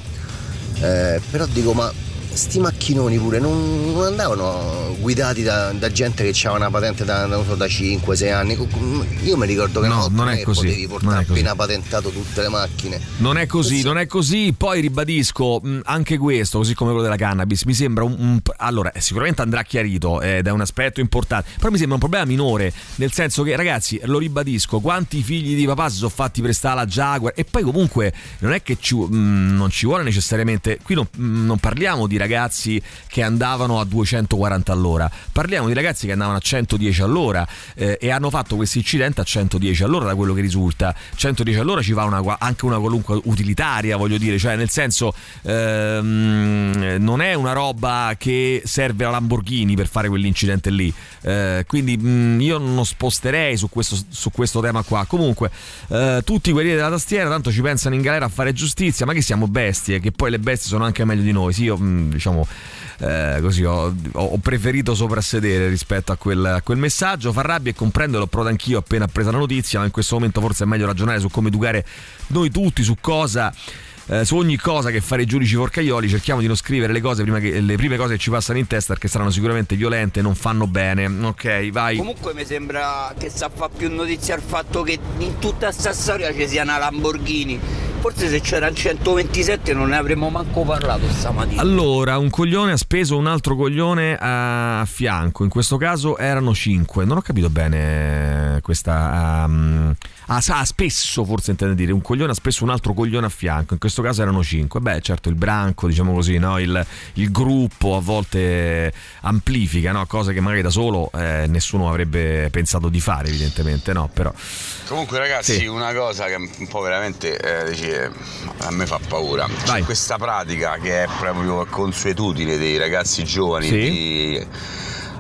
S20: Eh, però dico, ma sti macchinoni pure non, non andavano guidati da, da gente che aveva una patente da, da, non so, da 5-6 anni. Io mi ricordo che
S5: No, non è così,
S20: potevi
S5: non
S20: portare
S5: è così.
S20: appena patentato tutte le macchine.
S5: Non è così, non è così. Poi ribadisco mh, anche questo, così come quello della cannabis. Mi sembra un. un- allora, eh, sicuramente andrà chiarito ed è un aspetto importante. Però mi sembra un problema minore. Nel senso che, ragazzi, lo ribadisco: quanti figli di papà si sono fatti prestare la Jaguar? E poi, comunque, non è che ci, mh, non ci vuole necessariamente. Qui non, mh, non parliamo di ragazzi che andavano a 240 all'ora, parliamo di ragazzi che andavano a 110 all'ora eh, e hanno fatto questo incidente a 110 all'ora, da quello che risulta. 110 all'ora ci va una, anche una qualunque utilitaria, voglio dire, cioè nel senso ehm, non è una roba che serve a Lamborghini per fare quell'incidente lì. Eh, quindi mh, io non sposterei su questo, su questo tema qua. Comunque, eh, tutti quelli della tastiera tanto ci pensano in galera a fare giustizia, ma che siamo bestie, che poi le bestie sono anche meglio di noi. Sì, io mh, diciamo eh, così ho, ho preferito soprassedere rispetto a quel, a quel messaggio. Fa rabbia e comprendo, l'ho provato anch'io appena appresa la notizia, ma in questo momento forse è meglio ragionare su come educare noi tutti, su cosa. Eh, su ogni cosa che fare i giudici forcaioli cerchiamo di non scrivere le cose prima che le prime cose che ci passano in testa perché saranno sicuramente violente non fanno bene ok vai
S18: Comunque mi sembra che sa fa più notizia il fatto che in tutta sta storia ci sia una Lamborghini. Forse se c'erano 127 non ne avremmo manco parlato stamattina.
S5: Allora, un coglione ha speso un altro coglione a fianco. In questo caso erano cinque. Non ho capito bene questa. um, ah, sa, spesso forse intende dire. Un coglione ha speso un altro coglione a fianco. In questo caso erano cinque. Beh, certo, il branco, diciamo così, no? il, il gruppo a volte amplifica no? cose che magari da solo eh, nessuno avrebbe pensato di fare, evidentemente, no? Però.
S21: Comunque ragazzi
S5: Sì.
S21: una cosa che un po' veramente eh, dici, eh, a me fa paura. C'è questa pratica che è proprio consuetudine dei ragazzi giovani
S5: Sì.
S21: di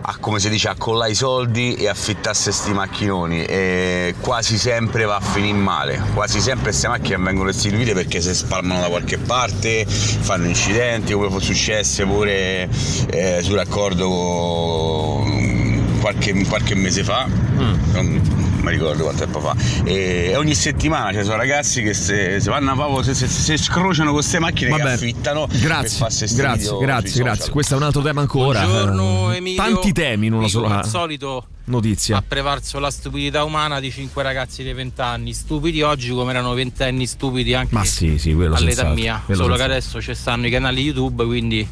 S21: a, come si dice accollare i soldi e affittarsi sti macchinoni. E quasi sempre va a finire male. Quasi sempre queste macchine vengono restituite perché si spalmano da qualche parte fanno incidenti come successe pure eh, sul raccordo con- qualche, qualche mese fa. Non- mi ricordo quanto tempo fa. E ogni settimana ci sono ragazzi che se, se vanno a Pavo, se, se, se scrociano con queste macchine
S5: Va
S21: che
S5: bene.
S21: affittano per
S5: Grazie, grazie, grazie, grazie. Questo è un altro tema ancora.
S22: Buongiorno,
S5: Eh,
S22: Emilio.
S5: Tanti temi in una sola
S22: Al solito
S5: notizia.
S22: ha prevalso la stupidità umana di cinque ragazzi di 20 anni, stupidi oggi come erano ventenni stupidi anche
S5: Ma sì, sì, quello
S22: all'età
S5: senz'altro,
S22: mia.
S5: quello
S22: Solo che
S5: senz'altro.
S22: adesso ci stanno i canali YouTube, quindi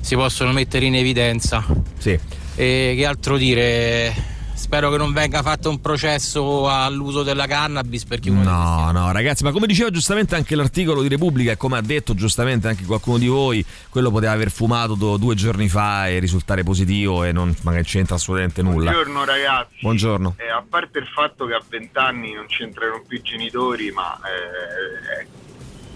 S22: si possono mettere in evidenza.
S5: Sì.
S22: E che altro dire? Spero che non venga fatto un processo all'uso della cannabis perché uno
S5: No, no, ragazzi, ma come diceva giustamente anche l'articolo di Repubblica, e come ha detto giustamente anche qualcuno di voi, quello poteva aver fumato do- due giorni fa e risultare positivo e non magari c'entra assolutamente nulla.
S23: Buongiorno ragazzi.
S5: Buongiorno.
S23: Eh, a parte il fatto che a 20 anni non c'entrano più i genitori, ma eh,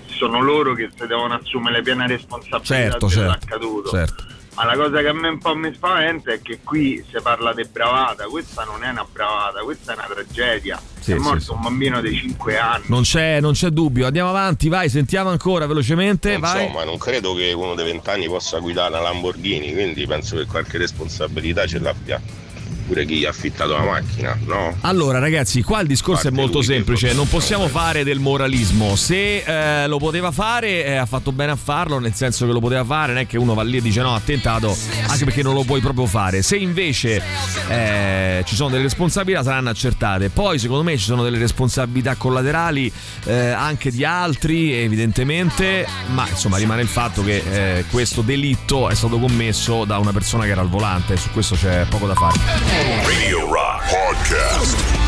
S23: sono loro che si devono assumere la piena responsabilità
S5: Certo, certo.
S23: dell'accaduto.
S5: certo.
S23: Ma la cosa che a me un po' mi spaventa è che qui si parla di bravata, questa non è una bravata, questa è una tragedia.
S5: Sì,
S23: è
S5: sì,
S23: morto
S5: sì.
S23: un bambino di 5 anni.
S5: Non c'è, non c'è dubbio, andiamo avanti, vai, sentiamo ancora velocemente, vai.
S24: Insomma, non credo che uno dei vent'anni possa guidare una Lamborghini, quindi penso che qualche responsabilità ce l'abbia pure chi ha affittato la macchina, no?
S5: Allora ragazzi, qua il discorso è
S24: Parte
S5: molto
S24: lui che
S5: semplice, non possiamo fare del moralismo, se eh, lo poteva fare eh, ha fatto bene a farlo, nel senso che lo poteva fare, non è che uno va lì e dice no, ha tentato, anche perché non lo puoi proprio fare, se invece eh, ci sono delle responsabilità saranno accertate, poi secondo me ci sono delle responsabilità collaterali eh, anche di altri evidentemente, ma insomma rimane il fatto che eh, questo delitto è stato commesso da una persona che era al volante, su questo c'è poco da fare.
S2: Radio Rock Podcast.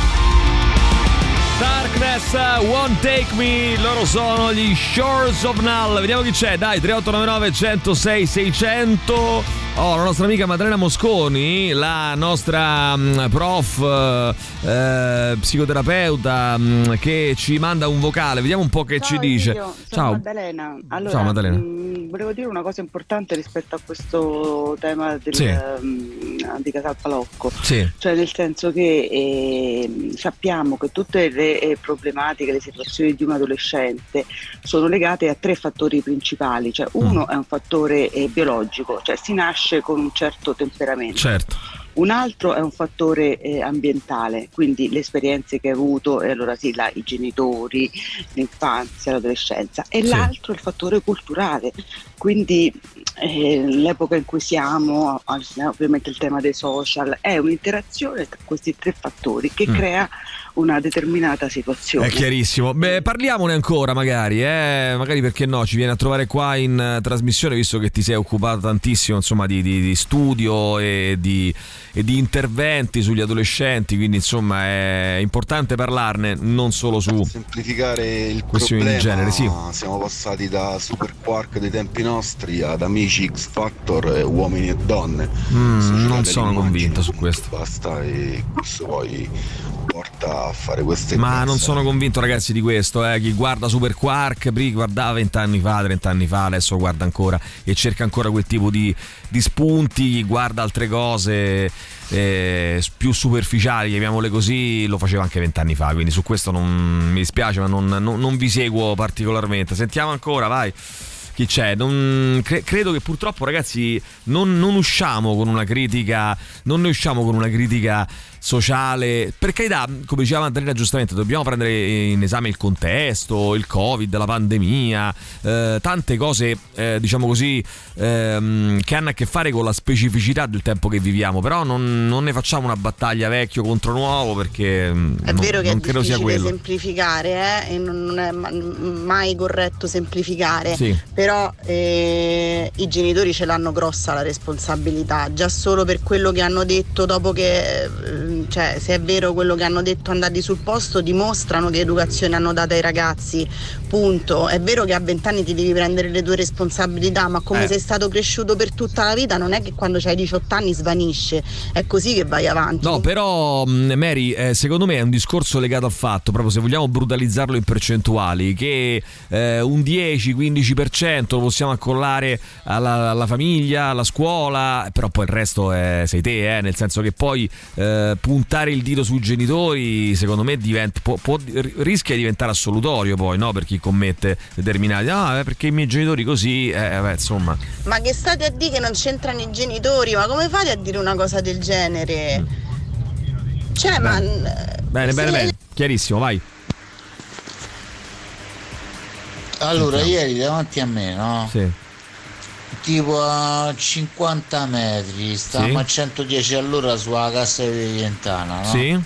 S5: Darkness Won't Take Me, loro sono gli Shores of Null. Vediamo chi c'è, dai, 3899 106 600. Oh, la nostra amica Maddalena Mosconi, la nostra mm, prof eh, eh, psicoterapeuta mm, che ci manda un vocale. Vediamo un po' che ci dice.
S25: Io
S5: Ciao.
S25: Maddalena. Allora,
S5: Ciao, Maddalena.
S25: mh, volevo dire una cosa importante rispetto a questo tema del,
S5: Sì.
S25: mh, di Casalpalocco.
S5: Sì.
S25: Cioè nel senso che eh, sappiamo che tutte le eh, problematiche, le situazioni di un adolescente sono legate a tre fattori principali. Cioè, uno
S5: Mm.
S25: è un fattore eh, biologico, cioè si nasce con un certo temperamento.
S5: Certo.
S25: Un altro è un fattore eh, ambientale, quindi le esperienze che hai avuto, e allora sì, là, i genitori, l'infanzia, l'adolescenza. E
S26: Sì.
S25: l'altro è il fattore culturale, quindi eh, l'epoca in cui siamo, ovviamente il tema dei social, è un'interazione tra questi tre fattori che
S5: Mm.
S25: crea una determinata situazione.
S5: È chiarissimo. Beh, parliamone ancora magari, eh? magari perché no, ci viene a trovare qua in eh, trasmissione visto che ti sei occupato tantissimo insomma, di, di- di studio e di, e di interventi sugli adolescenti, quindi insomma è importante parlarne non solo su
S27: semplificare il
S5: questioni di
S27: problema,
S5: genere, sì.
S27: siamo passati da Super Quark dei tempi nostri ad amici X Factor, uomini e donne.
S5: Mm, non sono convinto su questo.
S27: Basta e questo poi porta a fare queste
S5: Ma non
S27: cose.
S5: sono convinto ragazzi di questo, eh. chi guarda Super Quark, prima guardava vent'anni fa, trent'anni fa, adesso guarda ancora e cerca ancora quel tipo di, di spunti, chi guarda altre cose eh, più superficiali, chiamiamole così, lo faceva anche vent'anni fa, quindi su questo non mi dispiace ma non, non- non vi seguo particolarmente. Sentiamo ancora, vai. Chi c'è? Non- cre- credo che purtroppo, ragazzi, non, non usciamo con una critica. Non ne usciamo con una critica sociale. Per carità, come diceva Maddalena giustamente, dobbiamo prendere in esame il contesto, il Covid, la pandemia, eh, tante cose, eh, diciamo così, ehm, che hanno a che fare con la specificità del tempo che viviamo. Però non, non ne facciamo una battaglia vecchio contro nuovo perché mm,
S28: È
S5: non,
S28: vero che
S5: non
S28: è
S5: credo sia quello.
S28: semplificare eh, e non è ma- mai corretto semplificare,
S5: Sì.
S28: però eh, i genitori ce l'hanno grossa la responsabilità, già solo per quello che hanno detto dopo che, eh, cioè se è vero quello che hanno detto andati sul posto, dimostrano che educazione hanno dato ai ragazzi, punto. È vero che a vent'anni ti devi prendere le tue responsabilità, ma come
S5: Eh.
S28: sei stato cresciuto per tutta la vita non è che quando hai 18 anni svanisce, è così che vai avanti.
S5: No, però mh, Mary, eh, secondo me è un discorso legato al fatto, proprio se vogliamo brutalizzarlo in percentuali, che eh, un 10-15% lo possiamo accollare alla, alla famiglia, alla scuola, però poi il resto è, sei te, eh, nel senso che poi eh, puntare il dito sui genitori, secondo me diventa, può- può- rischia di diventare assolutorio poi, no? Per chi commette determinati, ah, eh, perché i miei genitori così, eh, beh, insomma.
S28: Ma che state a dire che non c'entrano i genitori? Ma come fate a dire una cosa del genere? Cioè, ma.
S5: Bene, bene,
S28: se-
S5: bene. Chiarissimo, vai.
S29: Allora,
S5: Sentiamo.
S29: ieri davanti a me, no?
S5: Sì.
S29: Tipo a 50 metri, stavamo
S5: Sì.
S29: a 110 all'ora sulla cassa di Ventana, no?
S5: Sì.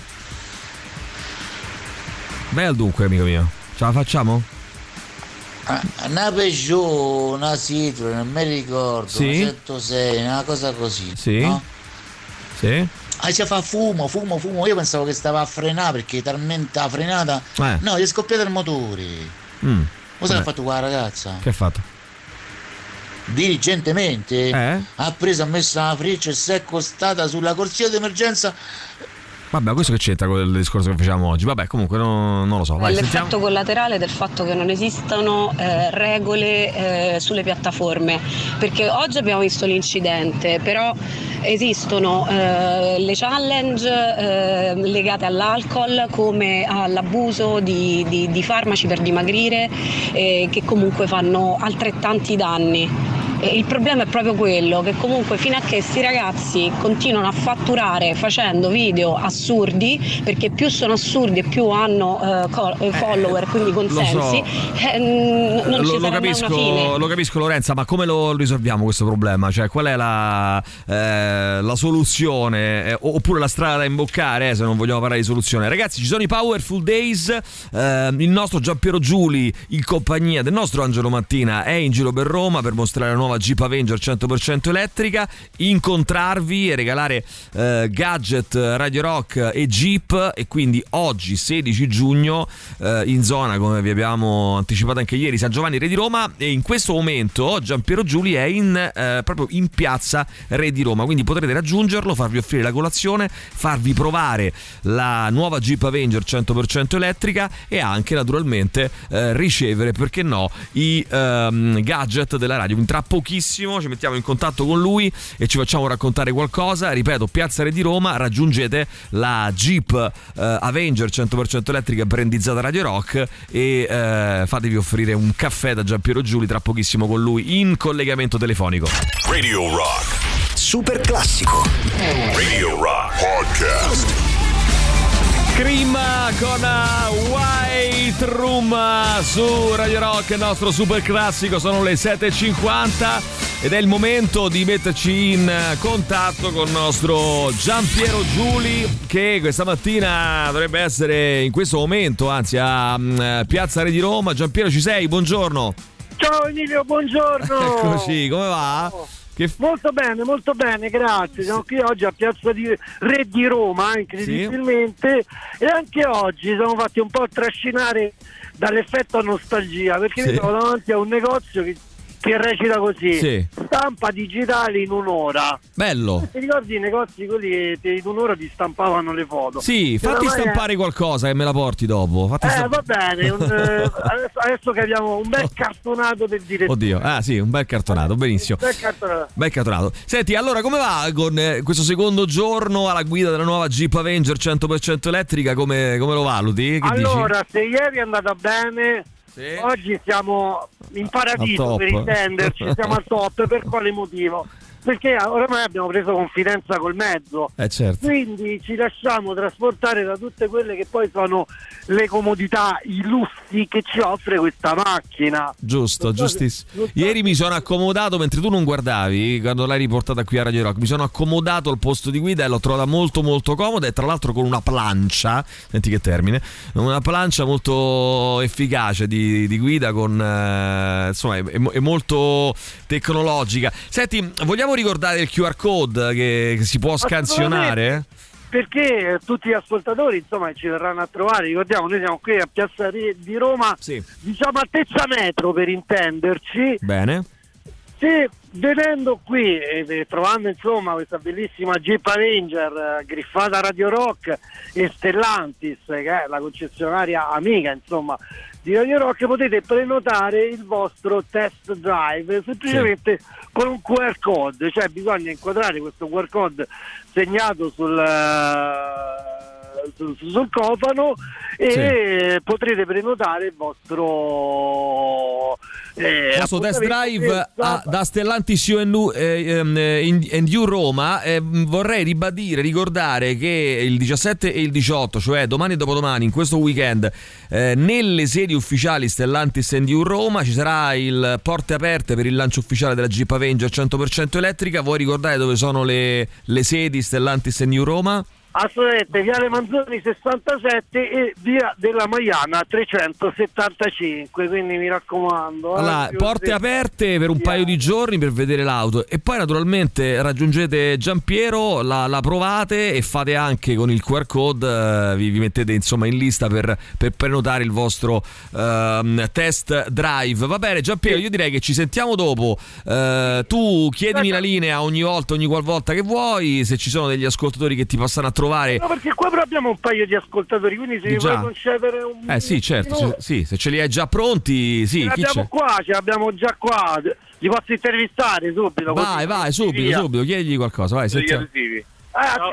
S5: Al dunque, amico mio. Ce la facciamo?
S29: Ah, Una Peugeot, una Citroen, non mi ricordo,
S5: Sì.
S29: una 106, una cosa così.
S5: Sì.
S29: no?
S5: Sì.
S29: Ah, si fa fumo, fumo, fumo. Io pensavo che stava a frenare perché talmente ha frenata.
S5: Eh.
S29: No, gli è scoppiato il motore.
S5: Mm.
S29: Cosa ha
S5: Vabbè.
S29: fatto qua la ragazza?
S5: Che ha fatto?
S29: Diligentemente
S5: Eh?
S29: ha preso, ha messo la freccia e si è accostata sulla corsia d'emergenza.
S5: Vabbè, questo che c'entra con il discorso che facevamo oggi? Vabbè, comunque non, non lo so. Vai,
S30: l'effetto
S5: sentiamo.
S30: collaterale del fatto che non esistono eh, regole eh, sulle piattaforme, perché oggi abbiamo visto l'incidente, però esistono eh, le challenge eh, legate all'alcol come all'abuso di, di- di farmaci per dimagrire eh, che comunque fanno altrettanti danni. E il problema è proprio quello che comunque fino a che questi ragazzi continuano a fatturare facendo video assurdi, perché più sono assurdi e più hanno eh, co- eh, follower, quindi consensi, eh, n- non
S5: lo,
S30: ci
S5: lo capisco,
S30: una fine.
S5: lo capisco Lorenza, ma come lo risolviamo questo problema? Cioè, qual è la, eh, la soluzione? Eh, oppure la strada da imboccare, eh, se non vogliamo parlare di soluzione? Ragazzi, ci sono i Powerful Days. eh, il nostro Giampiero Giuli, in compagnia del nostro Angelo Mattina, è in giro per Roma per mostrare la nuova Jeep Avenger 100% elettrica, incontrarvi e regalare eh, gadget Radio Rock e Jeep. E quindi oggi, 16 giugno, eh, in zona, come vi abbiamo anticipato anche ieri, San Giovanni Re di Roma. E in questo momento Giampiero Giuli è in, eh, proprio in piazza Re di Roma. Quindi potrete raggiungerlo, farvi offrire la colazione, farvi provare la nuova Jeep Avenger 100% elettrica e anche naturalmente eh, ricevere, perché no, i ehm, gadget della radio. Quindi tra pochissimo ci mettiamo in contatto con lui e ci facciamo raccontare qualcosa. Ripeto, Piazza Re di Roma, raggiungete la Jeep eh, Avenger 100% elettrica brandizzata Radio Rock e eh, fatevi offrire un caffè da Giampiero Giuli tra pochissimo con lui in collegamento telefonico.
S2: Radio Rock.
S31: Super classico.
S2: Radio Rock Podcast.
S5: Cream con uh, White Room su Radio Rock, il nostro super classico, sono le 7.50 ed è il momento di metterci in contatto con il nostro Giampiero Giuli che questa mattina dovrebbe essere in questo momento, anzi a um, Piazza Re di Roma. Giampiero ci sei? Buongiorno.
S32: Ciao Emilio, buongiorno.
S5: Eccoci, come va? Che f-
S32: Molto bene, molto bene, grazie. Siamo qui oggi a Piazza di Re di Roma, incredibilmente, e anche oggi siamo fatti un po' trascinare dall'effetto nostalgia, perché
S5: Sì.
S32: mi trovo davanti a un negozio che, che recita così:
S5: Sì.
S32: stampa digitale in un'ora.
S5: Bello.
S32: Ti ricordi i negozi quelli che in un'ora ti stampavano le foto?
S5: Sì,
S32: Se
S5: fatti
S32: oramai è-
S5: stampare qualcosa che me la porti dopo. Fatti
S32: Eh,
S5: stamp-
S32: va bene, un, eh, adesso, abbiamo un bel cartonato del direttore.
S5: Oddio, ah sì, un bel cartonato, benissimo.
S32: Bel cartonato.
S5: Bel cartonato. Senti, allora come va con eh, questo secondo giorno alla guida della nuova Jeep Avenger 100% elettrica? Come, come lo valuti? Che
S32: allora, se ieri è andata bene, oggi siamo in paradiso per intenderci, siamo al top. Per quale motivo? Perché oramai abbiamo preso confidenza col mezzo.
S5: Eh certo.
S32: Quindi ci lasciamo trasportare da tutte quelle che poi sono le comodità, i lussi che ci offre questa macchina.
S5: Giusto,
S32: so
S5: giustissimo.
S32: so
S5: Ieri mi sono accomodato mentre tu non guardavi, quando l'hai riportata qui a Radio Rock, mi sono accomodato al posto di guida e l'ho trovata molto molto comoda e tra l'altro con una plancia, senti che termine, una plancia molto efficace di, di guida con eh, insomma è, è molto tecnologica. Senti, vogliamo ricordare il QR code che, che si può scansionare?
S32: Perché tutti gli ascoltatori insomma ci verranno a trovare, ricordiamo noi siamo qui a Piazza di Roma, diciamo altezza metro per intenderci,
S5: Bene.
S32: se venendo qui e e trovando insomma questa bellissima Jeep Avenger eh, griffata Radio Rock e Stellantis che è la concessionaria amica insomma di Radio Rock potete prenotare il vostro test drive semplicemente con un QR code cioè bisogna inquadrare questo QR code segnato sul, eh, sul cofano e potrete prenotare il vostro eh,
S5: Questo test drive a- da Stellantis UNU, eh, ehm, eh, Roma eh, vorrei ribadire, ricordare che il 17 e il 18, cioè domani e dopodomani, in questo weekend, eh, nelle sedi ufficiali Stellantis U Roma ci sarà il porte aperte per il lancio ufficiale della Jeep Avenger 100% elettrica. Vuoi ricordare dove sono le, le sedi Stellantis U Roma?
S32: Assolutamente, Viale Manzoni 67 e Via della Maiana 375, quindi mi raccomando. eh,
S5: Allora,
S32: più
S5: porte
S32: di-
S5: aperte per un paio di giorni per vedere l'auto e poi naturalmente raggiungete Giampiero, la, la provate e fate anche con il QR code, eh, vi, vi mettete insomma in lista per, per prenotare il vostro ehm, test drive. Va bene Giampiero, io direi che ci sentiamo dopo. Eh, tu chiedimi la linea ogni volta, ogni qualvolta che vuoi, se ci sono degli ascoltatori che ti possano a trovare.
S32: No, perché qua però abbiamo un paio di ascoltatori, quindi se
S5: Già.
S32: vuoi concedere un
S5: Eh sì, certo, se, sì, se ce li hai già pronti, sì,
S32: ce
S5: chi
S32: l'abbiamo
S5: c'è?
S32: qua, ce l'abbiamo già qua. Li posso intervistare subito?
S5: Vai,
S32: così-
S5: vai, subito,
S32: via.
S5: subito, chiedigli qualcosa, vai, sentiamo.
S33: adesivi.
S32: Ah,
S33: No,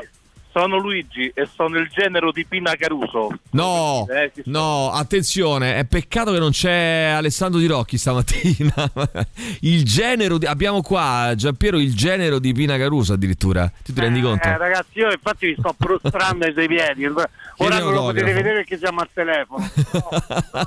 S33: sono Luigi e sono il genero di Pina Caruso.
S5: No,
S33: Eh,
S5: no, attenzione, è peccato che non c'è Alessandro Di Rocchi stamattina. il genero di, abbiamo qua Giampiero il genero di Pina Caruso addirittura. Tu ti rendi conto?
S32: Eh, ragazzi, io infatti vi sto prostrando ai suoi piedi. Ora non lo potete vedere perché siamo al telefono.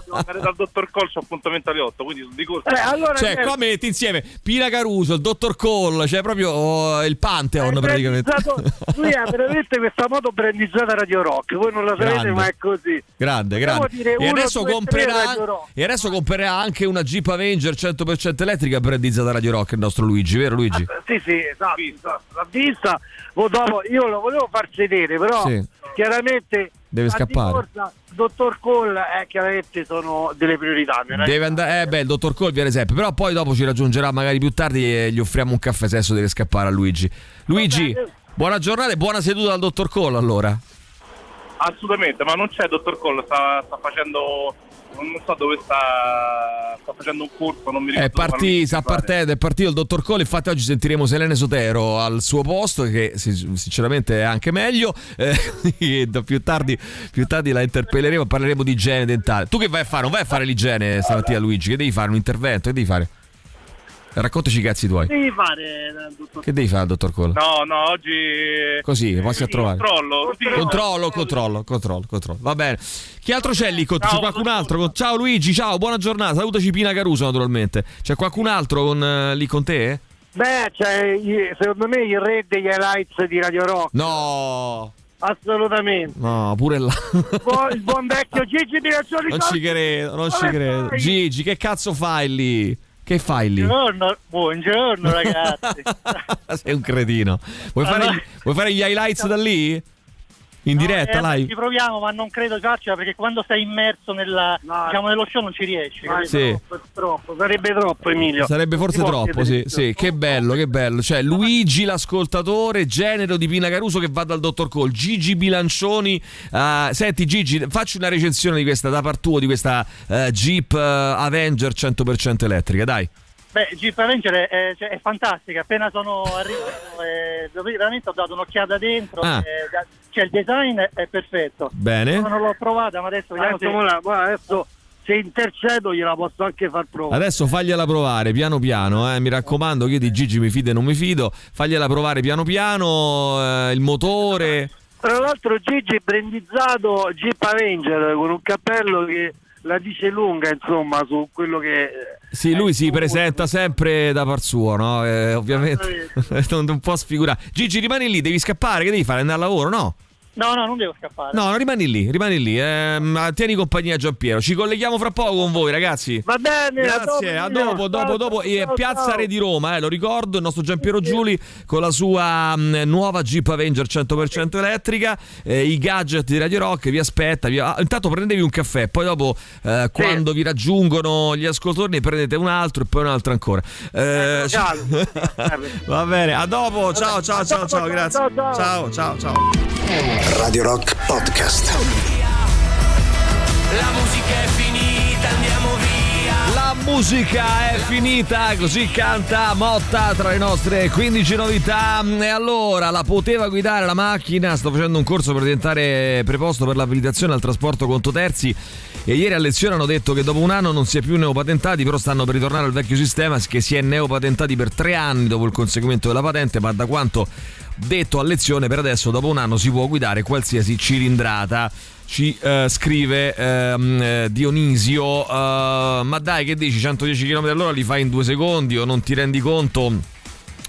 S33: Devo andare dal dottor Colcio appuntamento alle 8, quindi di corsa.
S32: Eh, allora,
S5: Cioè, qua metti insieme Pina Caruso, il dottor Cole, cioè proprio oh, il Pantheon praticamente.
S32: Lui ha veramente questa moto brandizzata Radio Rock. Voi non la sapete,
S5: Grande.
S32: ma è così.
S5: Grande,
S32: Possiamo
S5: grande. E
S32: uno,
S5: adesso,
S32: due,
S5: comprerà, e adesso comprerà anche una Jeep Avenger 100% elettrica brandizzata Radio Rock il nostro Luigi, vero Luigi?
S32: Sì, sì, esatto. esatto. L'ha vista. Dopo, io lo volevo far sedere, però
S5: Sì.
S32: chiaramente
S5: Deve scappare.
S32: dicorsa, dottor Cole, eh, chiaramente sono delle priorità.
S5: Deve andare, eh beh, il dottor Cole viene sempre, però poi dopo ci raggiungerà magari più tardi e gli offriamo un caffè se adesso deve scappare a Luigi. Luigi, buona giornata e buona seduta al dottor Cole allora.
S33: Assolutamente, ma non c'è dottor Cole, sta, sta facendo. Non so dove sta. Sta facendo un corso, non mi ricordo.
S5: È,
S33: dove, ma
S5: parti-
S33: lui
S5: sta partendo, è partito il dottor Cole, infatti oggi sentiremo Selene Sotero al suo posto, che si- sinceramente è anche meglio. Eh, più, tardi, più tardi la interpelleremo, parleremo di igiene dentale. Tu che vai a fare? Non vai a fare l'igiene stamattina Luigi, che devi fare? Un intervento? Che devi fare? Raccontaci i cazzi tuoi.
S32: Devi fare, eh, dottor
S5: Che devi fare, dottor Cole?
S33: No, no, oggi.
S5: Così, passi a trovare.
S33: Controllo.
S5: Controllo, controllo, controllo, controllo. Va bene. Chi altro c'è lì? C'è
S33: Ciao,
S5: qualcun altro? Con- Ciao Luigi, ciao, buona giornata. Salutaci Pina Caruso naturalmente. C'è qualcun altro con, eh, lì con te?
S32: Beh, c'è secondo me il re degli highlights di Radio Rock.
S5: No,
S32: Assolutamente.
S5: no, pure là.
S32: Il buon- vecchio Gigi Mirazzoli.
S5: Non ci credo, non ci credo. Gigi, che cazzo fai lì? Che fai lì?
S32: Buongiorno, buongiorno ragazzi.
S5: Sei un cretino. Vuoi fare,
S32: Allora-
S5: gli, vuoi fare gli highlights da lì? In diretta,
S34: Eh,
S5: live?
S34: Ci proviamo, ma non credo faccia perché quando sei immerso nella, diciamo, nello show non ci riesci. capito?
S5: Sì.
S32: Troppo, sarebbe troppo Emilio.
S5: Sarebbe forse troppo, sì, sì, che bello, che bello. Cioè, Luigi l'ascoltatore, genero di Pina Caruso che va dal dottor Cole, Gigi Bilancioni. eh, senti, Gigi, facci una recensione di questa da par tuo, di questa eh, Jeep eh, Avenger 100% elettrica, dai.
S34: Beh, Jeep Avenger è, è- cioè, è fantastica, appena sono arrivato eh, veramente ho dato un'occhiata dentro,
S5: Ah.
S34: eh, da- cioè il design è, perfetto.
S5: Bene.
S34: Non l'ho provata, ma adesso vediamo
S32: Adesso,
S34: se...
S32: guarda, adesso se intercedo gliela posso anche far provare.
S5: Adesso fagliela provare piano piano, eh, mi raccomando, che io di Gigi mi fido e non mi fido. Fagliela provare piano piano, eh, il motore.
S32: Tra l'altro Gigi è brandizzato Jeep Avenger con un cappello che la dice lunga insomma su quello che...
S5: Sì, lui si presenta sempre da par suo, no? Eh, ovviamente non può sfigurare. Gigi, rimani lì, devi scappare, che devi fare? Andare al lavoro, no?
S34: No, no, non devo scappare.
S5: No, rimani lì, rimani lì. ehm, tieni compagnia a Giampiero. Ci colleghiamo fra poco con voi, ragazzi.
S32: Va bene,
S5: Grazie, a dopo, dopo, dopo. Eh, Piazza Re di Roma, eh, lo ricordo, il nostro Giampiero Giuli con la sua mh, nuova Jeep Avenger 100% elettrica, eh, i gadget di Radio Rock vi aspetta. vi- ah, intanto prendevi un caffè, poi dopo eh, quando vi raggiungono gli ascoltatori ne prendete un altro e poi un altro ancora. Eh, va bene, a dopo, ciao, ciao, ciao, ciao, grazie. Ciao, ciao, ciao.
S31: Radio Rock Podcast.
S35: La musica è finita, andiamo via.
S5: La musica è finita, così canta Motta tra le nostre 15 novità. E allora la poteva guidare la macchina, sto facendo un corso per diventare preposto per l'abilitazione al trasporto conto terzi. E ieri a lezione hanno detto che dopo un anno non si è più neopatentati, però stanno per ritornare al vecchio sistema che si è neopatentati per tre anni dopo il conseguimento della patente, ma da quanto detto a lezione per adesso dopo un anno si può guidare qualsiasi cilindrata. Ci eh, scrive ehm, eh, Dionisio eh, ma dai che dici? 110 km all'ora li fai in due secondi o non ti rendi conto?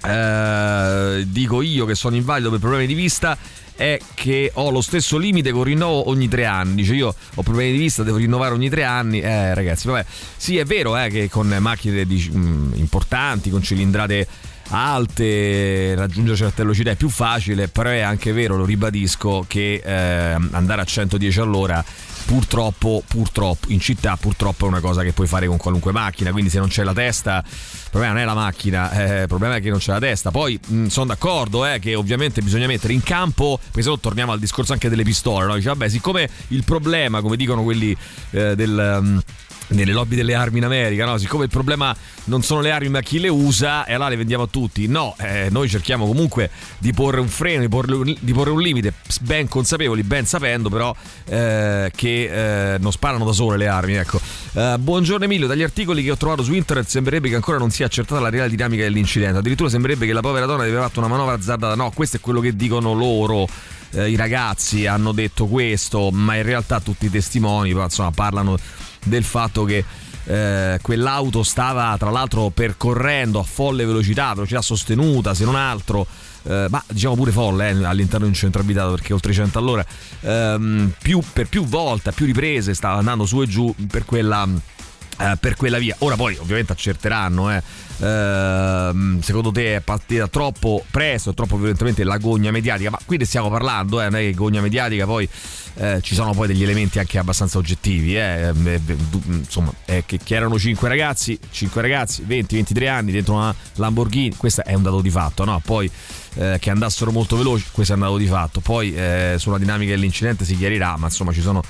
S5: Eh, dico io che sono invalido per problemi di vista è che ho lo stesso limite con rinnovo ogni tre anni. Dice io ho problemi di vista, devo rinnovare ogni tre anni. Eh, ragazzi, vabbè, sì, è vero eh, che con macchine di, mm, importanti, con cilindrate alte, raggiungere certe velocità è più facile, però è anche vero, lo ribadisco, che eh, andare a 110 all'ora purtroppo, purtroppo, in città purtroppo è una cosa che puoi fare con qualunque macchina, quindi se non c'è la testa, il problema non è la macchina, eh, il problema è che non c'è la testa. Poi mh, sono d'accordo eh, che ovviamente bisogna mettere in campo, perché se no torniamo al discorso anche delle pistole, no? Dice, vabbè, siccome il problema, come dicono quelli eh, del... Um, nelle lobby delle armi in America, no? siccome il problema non sono le armi ma chi le usa e allora le vendiamo a tutti, no, eh, noi cerchiamo comunque di porre un freno, di porre, di porre un limite, ben consapevoli, ben sapendo però eh, che eh, non sparano da sole le armi. Ecco. Eh, buongiorno Emilio, dagli articoli che ho trovato su internet sembrerebbe che ancora non sia accertata la reale dinamica dell'incidente, addirittura sembrerebbe che la povera donna aveva fatto una manovra azzardata, no, questo è quello che dicono loro. Eh, I ragazzi hanno detto questo, ma in realtà tutti i testimoni insomma, parlano del fatto che eh, quell'auto stava tra l'altro percorrendo a folle velocità, velocità sostenuta se non altro, eh, ma diciamo pure folle eh, all'interno di un centro abitato perché oltre 100 all'ora, ehm, più, per più volte, più riprese stava andando su e giù per quella... Eh, per quella via. Ora poi ovviamente accerteranno, eh. Ehm, secondo te è partita troppo presto, troppo violentemente la gogna mediatica, ma qui ne stiamo parlando, eh, non è che gogna mediatica poi eh, ci sono poi degli elementi anche abbastanza oggettivi, eh. Eh, insomma, che, che, erano 5 ragazzi, 5 ragazzi, 20-23 anni dentro una Lamborghini, questo è un dato di fatto, no? Poi eh, che andassero molto veloci, questo è un dato di fatto, poi eh, sulla dinamica dell'incidente si chiarirà, ma insomma ci sono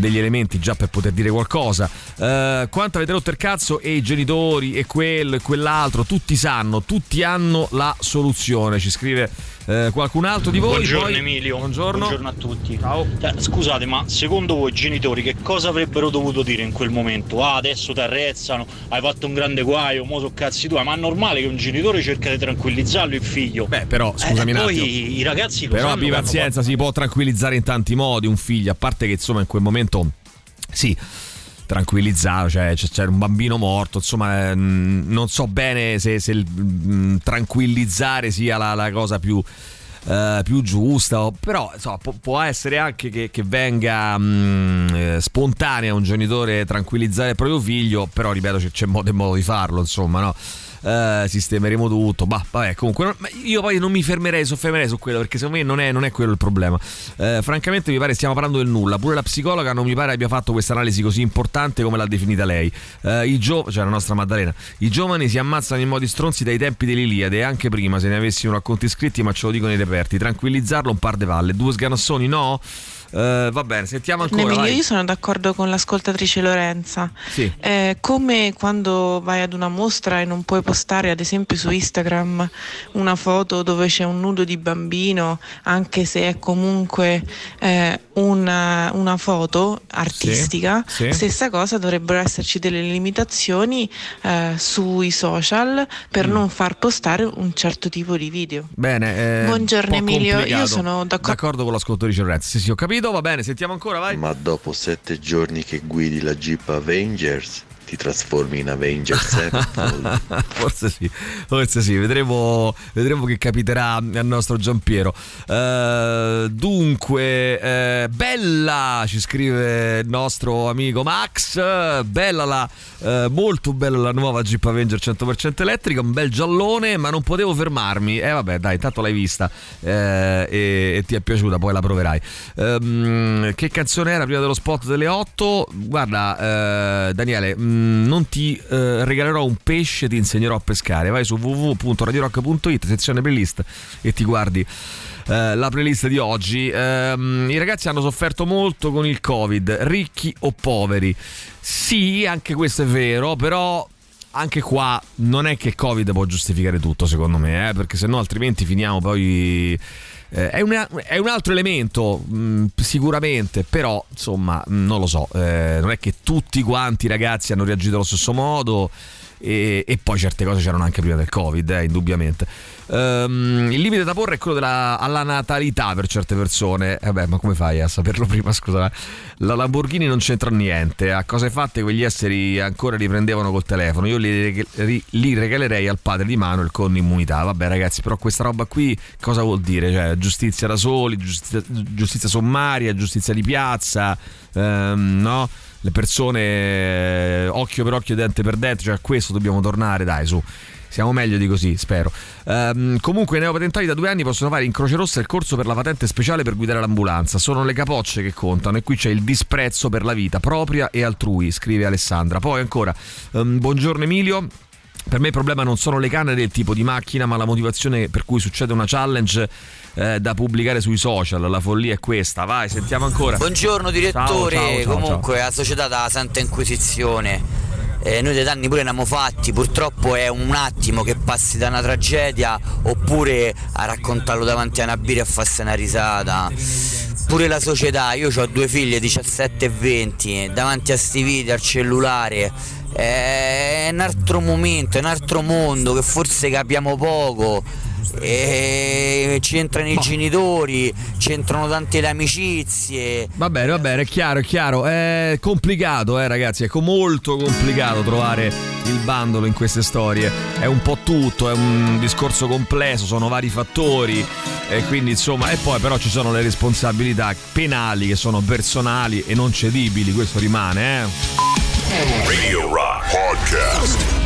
S5: degli elementi già per poter dire qualcosa. Uh, quanto avete rotto il cazzo e i genitori e quello e quell'altro, tutti sanno, tutti hanno la soluzione, ci scrive uh, qualcun altro di voi.
S35: Buongiorno
S5: poi...
S35: Emilio,
S5: buongiorno.
S35: buongiorno. a tutti. Ciao. Eh, scusate, ma secondo voi i genitori che cosa avrebbero dovuto dire in quel momento? Ah, adesso ti arrezzano, hai fatto un grande guaio, mo so cazzi tua, ma è normale che un genitore cerca di tranquillizzarlo il figlio.
S5: Beh, però, scusami
S35: eh,
S5: un attimo.
S35: Poi i ragazzi lo
S5: Però abbi pazienza, si può tranquillizzare in tanti modi un figlio, a parte che insomma in quel momento sì tranquillizzato, cioè c'era un bambino morto, insomma non so bene se, se il, tranquillizzare sia la, la cosa più, uh, più, giusta, però insomma, può, può, essere anche che, che venga mh, spontanea un genitore tranquillizzare il proprio figlio, però ripeto c'è modo e modo di farlo, insomma, no? Uh, sistemeremo tutto. Bah, vabbè, comunque, io poi non mi fermerei, soffermerei su quello perché secondo me non è, non è quello il problema. Uh, francamente, mi pare stiamo parlando del nulla. Pure la psicologa non mi pare abbia fatto questa analisi così importante come l'ha definita lei. Uh, I gio- cioè la nostra Maddalena. I giovani si ammazzano in modi stronzi dai tempi dell'Iliade e anche prima se ne avessimo racconti scritti, ma ce lo dicono i reperti. Tranquillizzarlo un par de palle. Due sganassoni, no? Uh, va bene, sentiamo ancora.
S36: Emilio,
S5: vai.
S36: io sono d'accordo con l'ascoltatrice Lorenza.
S5: Sì.
S36: Eh, come quando vai ad una mostra e non puoi postare, ad esempio, su Instagram una foto dove c'è un nudo di bambino, anche se è comunque eh, una, una, foto artistica,
S5: sì, sì.
S36: stessa cosa dovrebbero esserci delle limitazioni eh, sui social per
S5: Mm.
S36: non far postare un certo tipo di video.
S5: Bene. eh,
S36: Buongiorno, Emilio, io
S5: complicato.
S36: sono d'accordo.
S5: D'accordo con l'ascoltatrice Lorenzo. Sì, sì, ho capito, va bene, sentiamo ancora, vai.
S37: Ma dopo sette giorni che guidi la Jeep Avengers ti trasformi in Avengers
S5: forse sì, forse sì, vedremo, vedremo che capiterà al nostro Giampiero. Eh, dunque, eh, bella, ci scrive il nostro amico Max, bella la, eh, molto bella la nuova Jeep Avenger 100% elettrica, un bel giallone, ma non potevo fermarmi. E eh, vabbè, dai, intanto l'hai vista e, e ti è piaciuta, poi la proverai. Ehm, che canzone era prima dello spot delle 8? Guarda, Daniele... mm, mm, non ti eh, regalerò un pesce, ti insegnerò a pescare. Vai su www.radiorock.it, sezione playlist e ti guardi eh, la playlist di oggi. Ehm, I ragazzi hanno sofferto molto con il Covid, ricchi o poveri. Sì, anche questo è vero, però anche qua non è che il Covid può giustificare tutto, secondo me, eh, perché sennò altrimenti finiamo poi. Eh, è, una- è un altro elemento, mh, sicuramente, però insomma, mh, non lo so. eh, non è che tutti quanti i ragazzi hanno reagito allo stesso modo. E, e poi certe cose c'erano anche prima del Covid, eh, indubbiamente. Ehm, il limite da porre è quello della alla natalità per certe persone. Eh beh, ma come fai a saperlo prima? Scusa, la Lamborghini non c'entra niente. A cose fatte quegli esseri ancora li prendevano col telefono. Io li, ri- li regalerei al padre di Manuel con immunità. Vabbè, ragazzi, però questa roba qui cosa vuol dire? Cioè, giustizia da soli, giustizia, giustizia sommaria, giustizia di piazza, ehm, no? Le persone eh, occhio per occhio, dente per dente, cioè a questo dobbiamo tornare, dai, su. Siamo meglio di così, spero. Ehm, comunque, i neopatentati da due anni possono fare in Croce Rossa il corso per la patente speciale per guidare l'ambulanza. Sono le capocce che contano e qui c'è il disprezzo per la vita propria e altrui, scrive Alessandra. Poi ancora, ehm, buongiorno Emilio. Per me il problema non sono le canne del tipo di macchina, ma la motivazione per cui succede una challenge eh, da pubblicare sui social. La follia è questa. Vai, sentiamo ancora.
S38: Buongiorno direttore,
S5: Ciao, ciao, ciao,
S38: comunque la società della Santa Inquisizione. Eh, noi dei danni pure ne abbiamo fatti, purtroppo è un attimo che passi da una tragedia oppure a raccontarlo davanti a una birra e a farsi una risata. Pure la società, io ho due figlie 17 e 20, davanti a sti video al cellulare, è un altro momento, è un altro mondo che forse capiamo poco. E ci entrano i genitori, ci entrano tante le amicizie.
S5: Va bene, va bene, è chiaro, è chiaro. È complicato, eh, ragazzi. È molto complicato trovare il bandolo in queste storie. È un po' tutto, è un discorso complesso, sono vari fattori. E quindi, insomma, e poi però ci sono le responsabilità penali che sono personali e non cedibili. Questo rimane, eh.
S2: Radio Rock Podcast.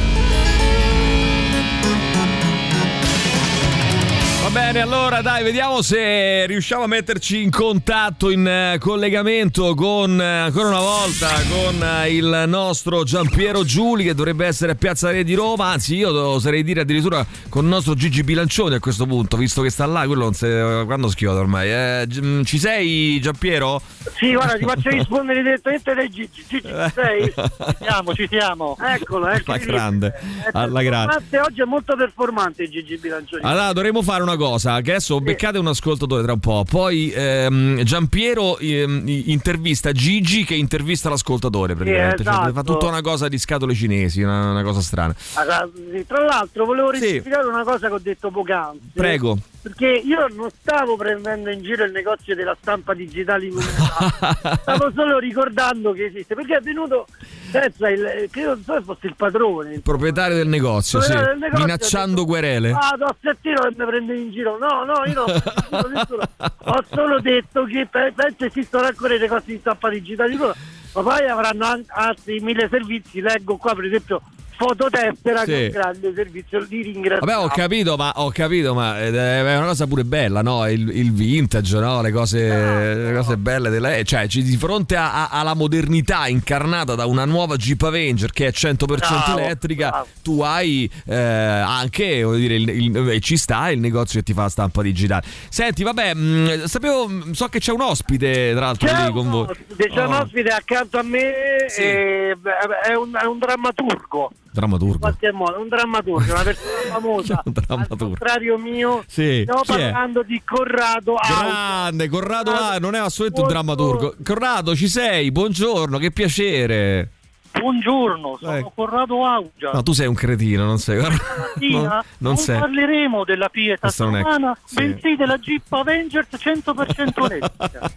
S5: Bene, allora dai, vediamo se riusciamo a metterci in contatto, in eh, collegamento con, eh, ancora una volta, con eh, il nostro Giampiero Giuli che dovrebbe essere a Piazza Re di Roma, anzi io oserei dire addirittura con il nostro Gigi Bilancioni a questo punto, visto che sta là, quello non si... quando schioda ormai. Eh, Gi- ci sei Giampiero?
S32: Sì, guarda, ti faccio rispondere direttamente dai Gigi. Gigi, ci sei?
S34: Ci siamo, ci siamo.
S32: Eccolo, ecco.
S5: Alla grande, alla grande.
S32: Oggi è molto performante Gigi Bilancioni.
S5: Allora dovremmo fare una cosa, che adesso beccate un ascoltatore tra un po', poi ehm, Giampiero ehm, intervista Gigi che intervista l'ascoltatore praticamente,
S32: Sì,
S5: Cioè,
S32: esatto.
S5: fa tutta una cosa di scatole cinesi, una, una cosa strana.
S32: Allora, sì, Tra l'altro volevo
S5: Sì.
S32: rettificare una cosa che ho detto poc'anzi.
S5: Prego.
S32: Perché io non stavo prendendo in giro il negozio della stampa digitale illuminata, stavo solo ricordando che esiste, perché è venuto senza il credo non so se fosse il padrone.
S5: Il proprietario del negozio, sì,
S32: del negozio,
S5: minacciando
S32: detto,
S5: querele.
S32: Ah, do a settino che mi prende in giro. No, no, io non ho solo detto che pe- penso esistono ancora i negozi di stampa digitale, ma poi avranno an- altri mille servizi. Leggo qua, per esempio, fototessera
S5: Sì.
S32: un grande servizio di ringraziamento.
S5: Vabbè, ho capito, ma ho capito, ma è una cosa pure bella, no? Il, il vintage, no? Le cose, le cose belle della, cioè, ci- di fronte a- a- alla modernità incarnata da una nuova Jeep Avenger che è 100%
S32: Bravo,
S5: elettrica, tu hai eh, anche, voglio dire, il- il- eh, ci sta il negozio che ti fa la stampa digitale. Senti, vabbè, mh, sapevo, mh, so che c'è un ospite, tra l'altro,
S32: C'è
S5: lì con voi.
S32: ospite, c'è un
S5: Oh,
S32: ospite accanto a me, e, beh, è, un, è un drammaturgo. In
S5: drammaturgo.
S32: qualche modo, un drammaturgo, una persona famosa.
S5: Un
S32: Al
S5: drammaturgo.
S32: contrario mio,
S5: Sì,
S32: stiamo
S5: chi è?
S32: parlando di Corrado Auto.
S5: Grande, Corrado ah, non è assolutamente un drammaturgo. Corrado, ci sei? Buongiorno, che piacere.
S34: Buongiorno, sono
S5: Ecco.
S34: Corrado Augia.
S5: No, tu sei un cretino, non sei.
S34: Stamattina
S5: No, non sei.
S34: parleremo della
S5: è-
S34: romana,
S5: sì.
S34: bensì della Jeep Avengers 100% elettrica.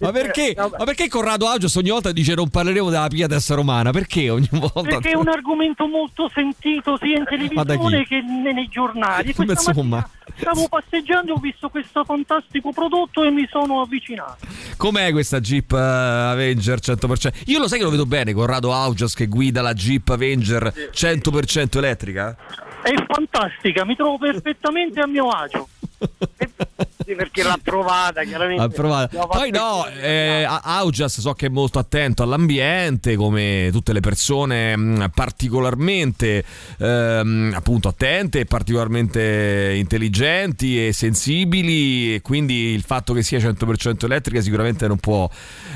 S5: Ma perché, ma perché Corrado Augias ogni volta dice non parleremo della Piates romana? Perché ogni volta?
S34: Perché è un argomento molto sentito sia in
S5: chi?
S34: televisione che ne- nei giornali. Questa
S5: insomma.
S34: stavo passeggiando e ho visto questo fantastico prodotto e mi sono avvicinato.
S5: Com'è questa Jeep eh, Avenger 100%? Io lo sai che lo vedo bene, Corrado Augias che guida la Jeep Avenger 100% elettrica?
S34: È fantastica, mi trovo perfettamente a mio agio.
S32: Sì, perché l'ha provata, chiaramente.
S5: Poi no, eh, Augias so che è molto attento all'ambiente, come tutte le persone mh, particolarmente ehm, appunto attente, particolarmente intelligenti e sensibili. E quindi il fatto che sia 100% elettrica sicuramente non può,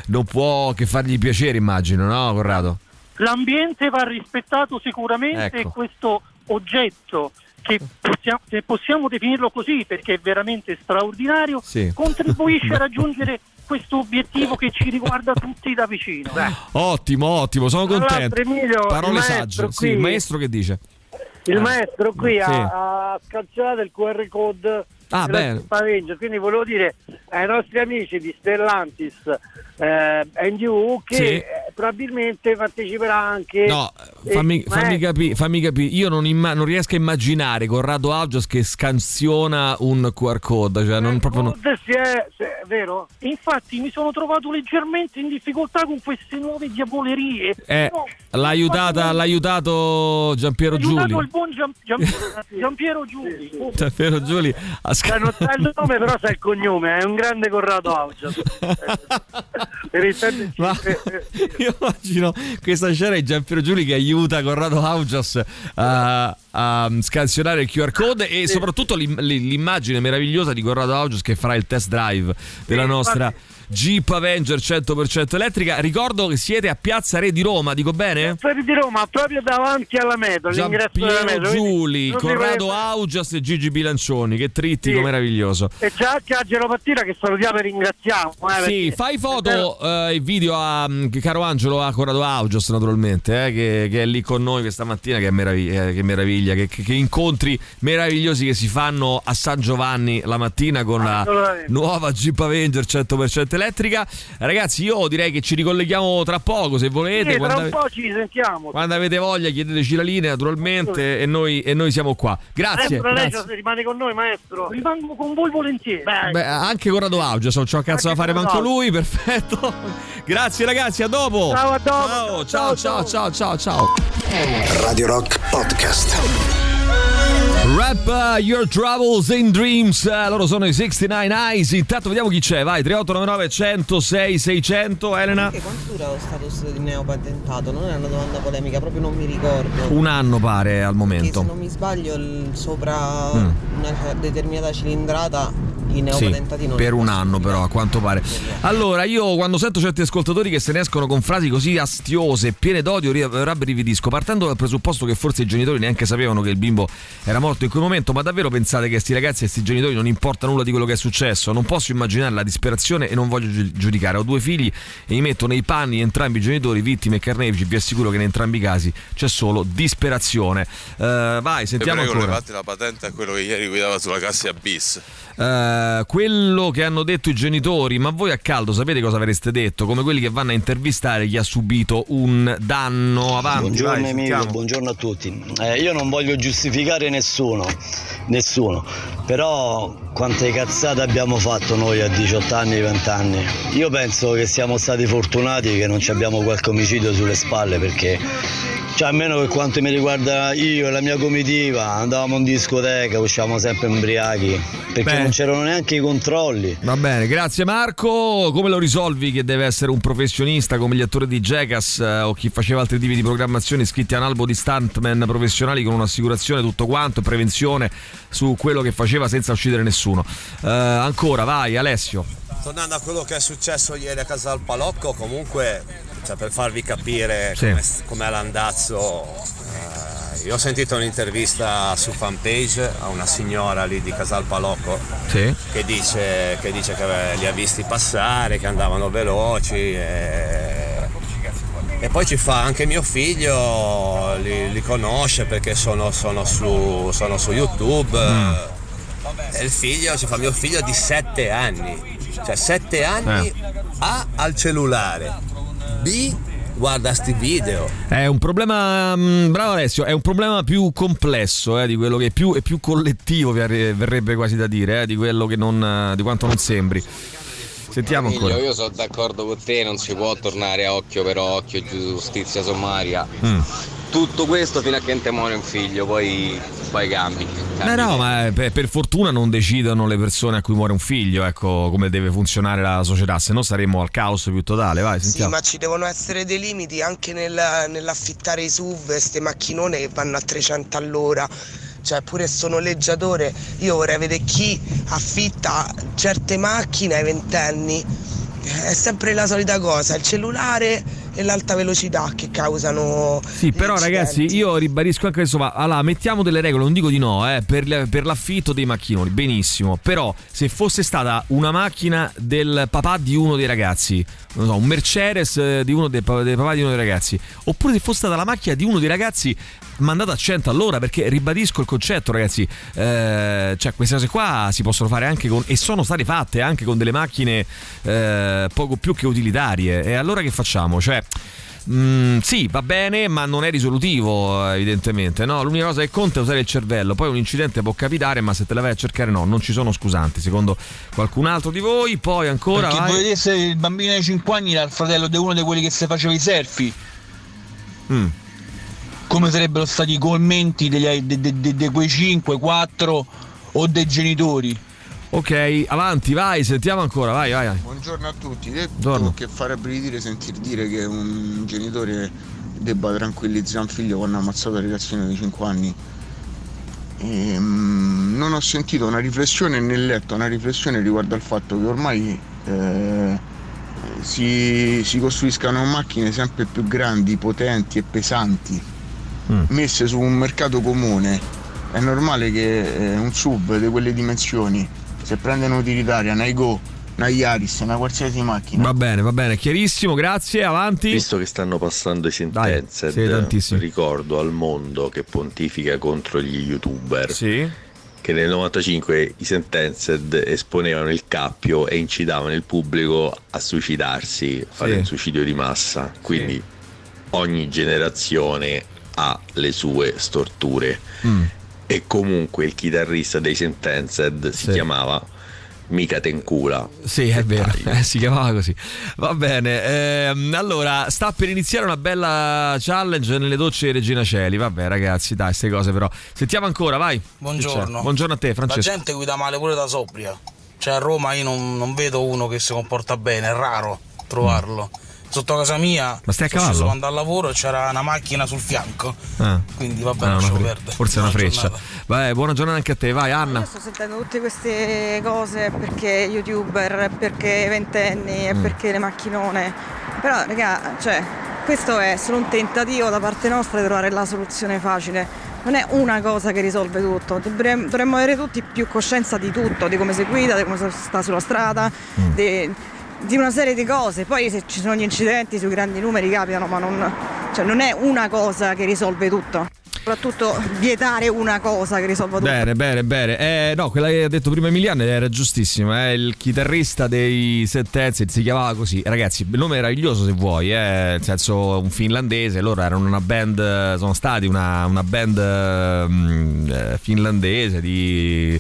S5: non può che fargli piacere, immagino, no, Corrado?
S34: L'ambiente va rispettato sicuramente
S5: Ecco.
S34: e questo oggetto che possiamo, se possiamo definirlo così perché è veramente straordinario,
S5: Sì.
S34: contribuisce a raggiungere questo obiettivo che ci riguarda tutti da vicino.
S5: Ottimo, ottimo, sono
S32: Allora,
S5: contento.
S32: Emilio,
S5: Parole sagge. Sì, il maestro che dice?
S32: Il
S5: Ah.
S32: maestro qui
S5: Sì.
S32: ha, ha scalciato il QR code
S5: Ah, bene.
S32: Ranger, quindi volevo dire ai nostri amici di Stellantis eh, NGU che
S5: Sì.
S32: eh, probabilmente parteciperà anche
S5: No,
S32: eh,
S5: fammi, fammi capire, fammi capire. Io non, imma- non riesco a immaginare Corrado Augias che scansiona un QR code, cioè non proprio. non-
S32: è, è vero?
S34: Infatti mi sono trovato leggermente in difficoltà con queste nuove diavolerie.
S5: Eh,
S34: No,
S5: l'ha aiutata, l'ha aiutato Giampiero
S34: ho aiutato
S5: Giuli.
S34: il buon Gian- Gian- Giampiero Giuli.
S5: Giampiero Giuli ha
S32: Cioè, non sa il nome, però sa il cognome. È un grande Corrado sette-
S5: Ma io immagino questa scena di Giampiero Giuli che aiuta Corrado Augias a, a scansionare il QR code e soprattutto l'im- l'immagine meravigliosa di Corrado Augias che farà il test drive della nostra Jeep Avenger 100% elettrica. Ricordo che siete a Piazza Re di Roma, dico bene?
S32: Fuori di Roma, proprio davanti alla metro, l'ingresso della
S5: Giampiero
S32: metro.
S5: Giuli, Corrado
S32: volete-
S5: Augias e Gigi Bilancioni, che trittico
S32: Sì.
S5: meraviglioso.
S32: E c'è anche Angelo Pattina che salutiamo e ringraziamo. eh,
S5: Sì, fai foto eh, e video a mm, caro Angelo a Corrado Augios naturalmente, eh, che, che è lì con noi questa mattina, che è meraviglia, che, meraviglia che, che- incontri meravigliosi che si fanno a San Giovanni la mattina con la nuova Jeep Avenger 100% elettrica. Ragazzi, io direi che ci ricolleghiamo tra poco se volete.
S32: Sì, tra
S5: quando,
S32: un po' ci sentiamo.
S5: quando avete voglia chiedeteci la linea naturalmente e noi, e noi siamo qua. Grazie.
S32: Maestro, lei
S5: grazie.
S32: rimane con noi, maestro.
S34: Rimango con voi volentieri.
S5: Beh, anche Corrado Augias, non c'ho cazzo da fare manco lui, perfetto. Grazie ragazzi, a dopo.
S32: Ciao, a dopo.
S5: Ciao, ciao, ciao, ciao, ciao, ciao.
S31: Radio Rock Podcast.
S5: Rap uh, Your Troubles in Dreams. Uh, loro sono i 69 Eyes. Intanto vediamo chi c'è. Vai, 3899 106 600. Elena.
S39: Che quanto dura lo status di neopatentato? Non è una domanda polemica, proprio non mi ricordo.
S5: Un anno pare al
S39: Perché se
S5: momento.
S39: non mi sbaglio, il- sopra
S5: Mm.
S39: una determinata cilindrata
S5: Sì, per un anno però a quanto pare allora io quando sento certi ascoltatori che se ne escono con frasi così astiose piene d'odio ri- rabbrividisco partendo dal presupposto che forse i genitori neanche sapevano che il bimbo era morto in quel momento ma davvero pensate che sti ragazzi e sti genitori non importa nulla di quello che è successo? Non posso immaginare la disperazione e non voglio gi- giudicare. Ho due figli e mi metto nei panni di entrambi i genitori vittime e carnefici. Vi assicuro che in entrambi i casi c'è solo disperazione. Eh, vai sentiamo
S40: Ti prego,
S5: ancora.
S40: la patente a quello che ieri guidava sulla Cassia bis.
S5: Eh, quello che hanno detto i genitori, ma voi a caldo sapete cosa avreste detto? Come quelli che vanno a intervistare chi ha subito un danno avanti.
S41: Buongiorno
S5: vai,
S41: Emilio, buongiorno a tutti. Eh, io non voglio giustificare nessuno, nessuno, però quante cazzate abbiamo fatto noi a 18 anni, 20 anni. Io penso che siamo stati fortunati che non ci abbiamo qualche omicidio sulle spalle perché cioè, almeno per quanto mi riguarda io e la mia comitiva andavamo in discoteca, uscivamo sempre ubriachi perché
S5: Beh.
S41: Non c'erano neanche i controlli.
S5: Va bene, grazie Marco. Come lo risolvi che deve essere un professionista come gli attori di Jackass eh, o chi faceva altri tipi di programmazione iscritti a un albo di stuntman professionali con un'assicurazione, tutto quanto, e prevenzione su quello che faceva senza uccidere nessuno. Eh, ancora, vai Alessio.
S42: Tornando a quello che è successo ieri a casa al Palocco, comunque, cioè, per farvi capire
S5: Sì.
S42: come, com'è l'andazzo, eh, io ho sentito un'intervista su fanpage a una signora lì di Casal Palocco
S5: Sì.
S42: che dice, che dice che li ha visti passare, che andavano veloci e, e poi ci fa anche mio figlio, li, li conosce perché sono, sono su, sono su YouTube.
S5: Mm.
S42: E il figlio ci fa mio figlio di 7 anni. Cioè 7 anni
S5: Eh.
S42: A al cellulare. B guarda sti video.
S5: È un problema, mm, bravo Alessio, è un problema più complesso eh, di quello che è più, è più collettivo, verre- verrebbe quasi da dire, eh, di non, eh, di quanto non sembri. Sentiamo
S43: Emilio,
S5: ancora.
S43: io sono d'accordo con te, non si può tornare a occhio per occhio, giustizia sommaria.
S5: Mm.
S44: tutto questo fino a che non te muore un figlio, poi, poi cambi.
S5: Eh no, ma per, per fortuna non decidono le persone a cui muore un figlio, ecco come deve funzionare la società, se no saremmo al caos più totale. Vai,
S45: Sì,
S5: sentiamo.
S45: ma ci devono essere dei limiti anche nel- nell'affittare i SUV, queste macchinone che vanno a 300 all'ora. Cioè, pure sto noleggiatore, io vorrei vedere chi affitta certe macchine ai ventenni. È sempre la solita cosa, il cellulare e l'alta velocità che causano.
S5: Sì, però ragazzi, io ribadisco anche questo, ma allora mettiamo delle regole, non dico di no, eh, per, per l'affitto dei macchinoni, benissimo, però se fosse stata una macchina del papà di uno dei ragazzi, so, un Mercedes eh, di uno dei, dei papà di uno dei ragazzi, oppure se fosse stata la macchina di uno dei ragazzi mandata a 100 all'ora, perché ribadisco il concetto ragazzi, eh, cioè queste cose qua si possono fare anche con, e sono state fatte anche con delle macchine eh, poco più che utilitarie, e allora che facciamo? Cioè... Mm, sì, va bene, ma non è risolutivo, evidentemente. No? L'unica cosa che conta è usare il cervello. Poi un incidente può capitare, ma se te la vai a cercare, no, non ci sono scusanti. Secondo qualcun altro di voi, poi ancora.
S43: Perché
S5: vai.
S43: vedete se il bambino di 5 anni era il fratello di uno di quelli che si faceva i selfie.
S5: Mm.
S43: Come sarebbero stati i commenti de, de- de- de quei 5, 4 o dei genitori?
S5: Ok, avanti, vai, sentiamo ancora, vai, vai. vai.
S46: Buongiorno a tutti, detto che farebbe ridire sentir dire che un genitore debba tranquillizzare un figlio quando ha ammazzato la ragazzina di 5 anni. Ehm, non ho sentito una riflessione né letto una riflessione riguardo al fatto che ormai eh, si, si costruiscano macchine sempre più grandi, potenti e pesanti, messe su un mercato comune. È normale che eh, un sub di quelle dimensioni, se prende un'utilitaria, una Go, una Yaris, una qualsiasi macchina,
S5: Va bene, va bene, chiarissimo, grazie, avanti.
S37: Visto che stanno passando i sentenze,
S5: sì, tantissimi.
S37: ricordo al mondo che pontifica contro gli youtuber
S5: Sì.
S37: che nel 95 i sentenced esponevano il cappio e incitavano il pubblico a suicidarsi, a fare
S5: Sì.
S37: un suicidio di massa. Quindi ogni generazione ha le sue storture.
S5: Mm.
S37: E comunque il chitarrista dei sentenced si
S5: Sì.
S37: chiamava Mica Tencula.
S5: Sì, è vero, eh, si chiamava così. Va bene, ehm, allora sta per iniziare una bella challenge nelle docce di Regina Celi. Vabbè, ragazzi, dai, queste cose però. Sentiamo ancora, vai.
S47: Buongiorno.
S5: Buongiorno a te,
S47: La
S5: Francesco.
S47: gente guida male pure da sobria. Cioè a Roma io non, non vedo uno che si comporta bene, è raro trovarlo. Sotto casa mia
S5: Ma stai a cavallo?
S47: quando al lavoro e c'era una macchina sul fianco.
S5: Ah.
S47: Quindi vabbè,
S5: Ah,
S47: lascio perdere.
S5: Forse è una freccia. Vai, buona giornata anche a te, vai, Anna.
S48: Io sto sentendo tutte queste cose perché youtuber, perché ventenni e
S5: Mm.
S48: perché le macchinone. Però, raga, cioè, questo è solo un tentativo da parte nostra di trovare la soluzione facile. Non è una cosa che risolve tutto. Dovremmo, dovremmo avere tutti più coscienza di tutto, di come si guida, di come si sta sulla strada, di, di una serie di cose. Poi se ci sono gli incidenti sui grandi numeri capitano, ma non, cioè, non è una cosa che risolve tutto. Soprattutto vietare una cosa che risolva tutto.
S5: Bene, bene, bene. Eh, no, quella che ha detto prima Emiliano era giustissima. eh. Il chitarrista dei Sentenze si chiamava così. Ragazzi, il nome meraviglioso se vuoi, eh. nel senso un finlandese. Loro erano una band, sono stati una, una band eh, finlandese di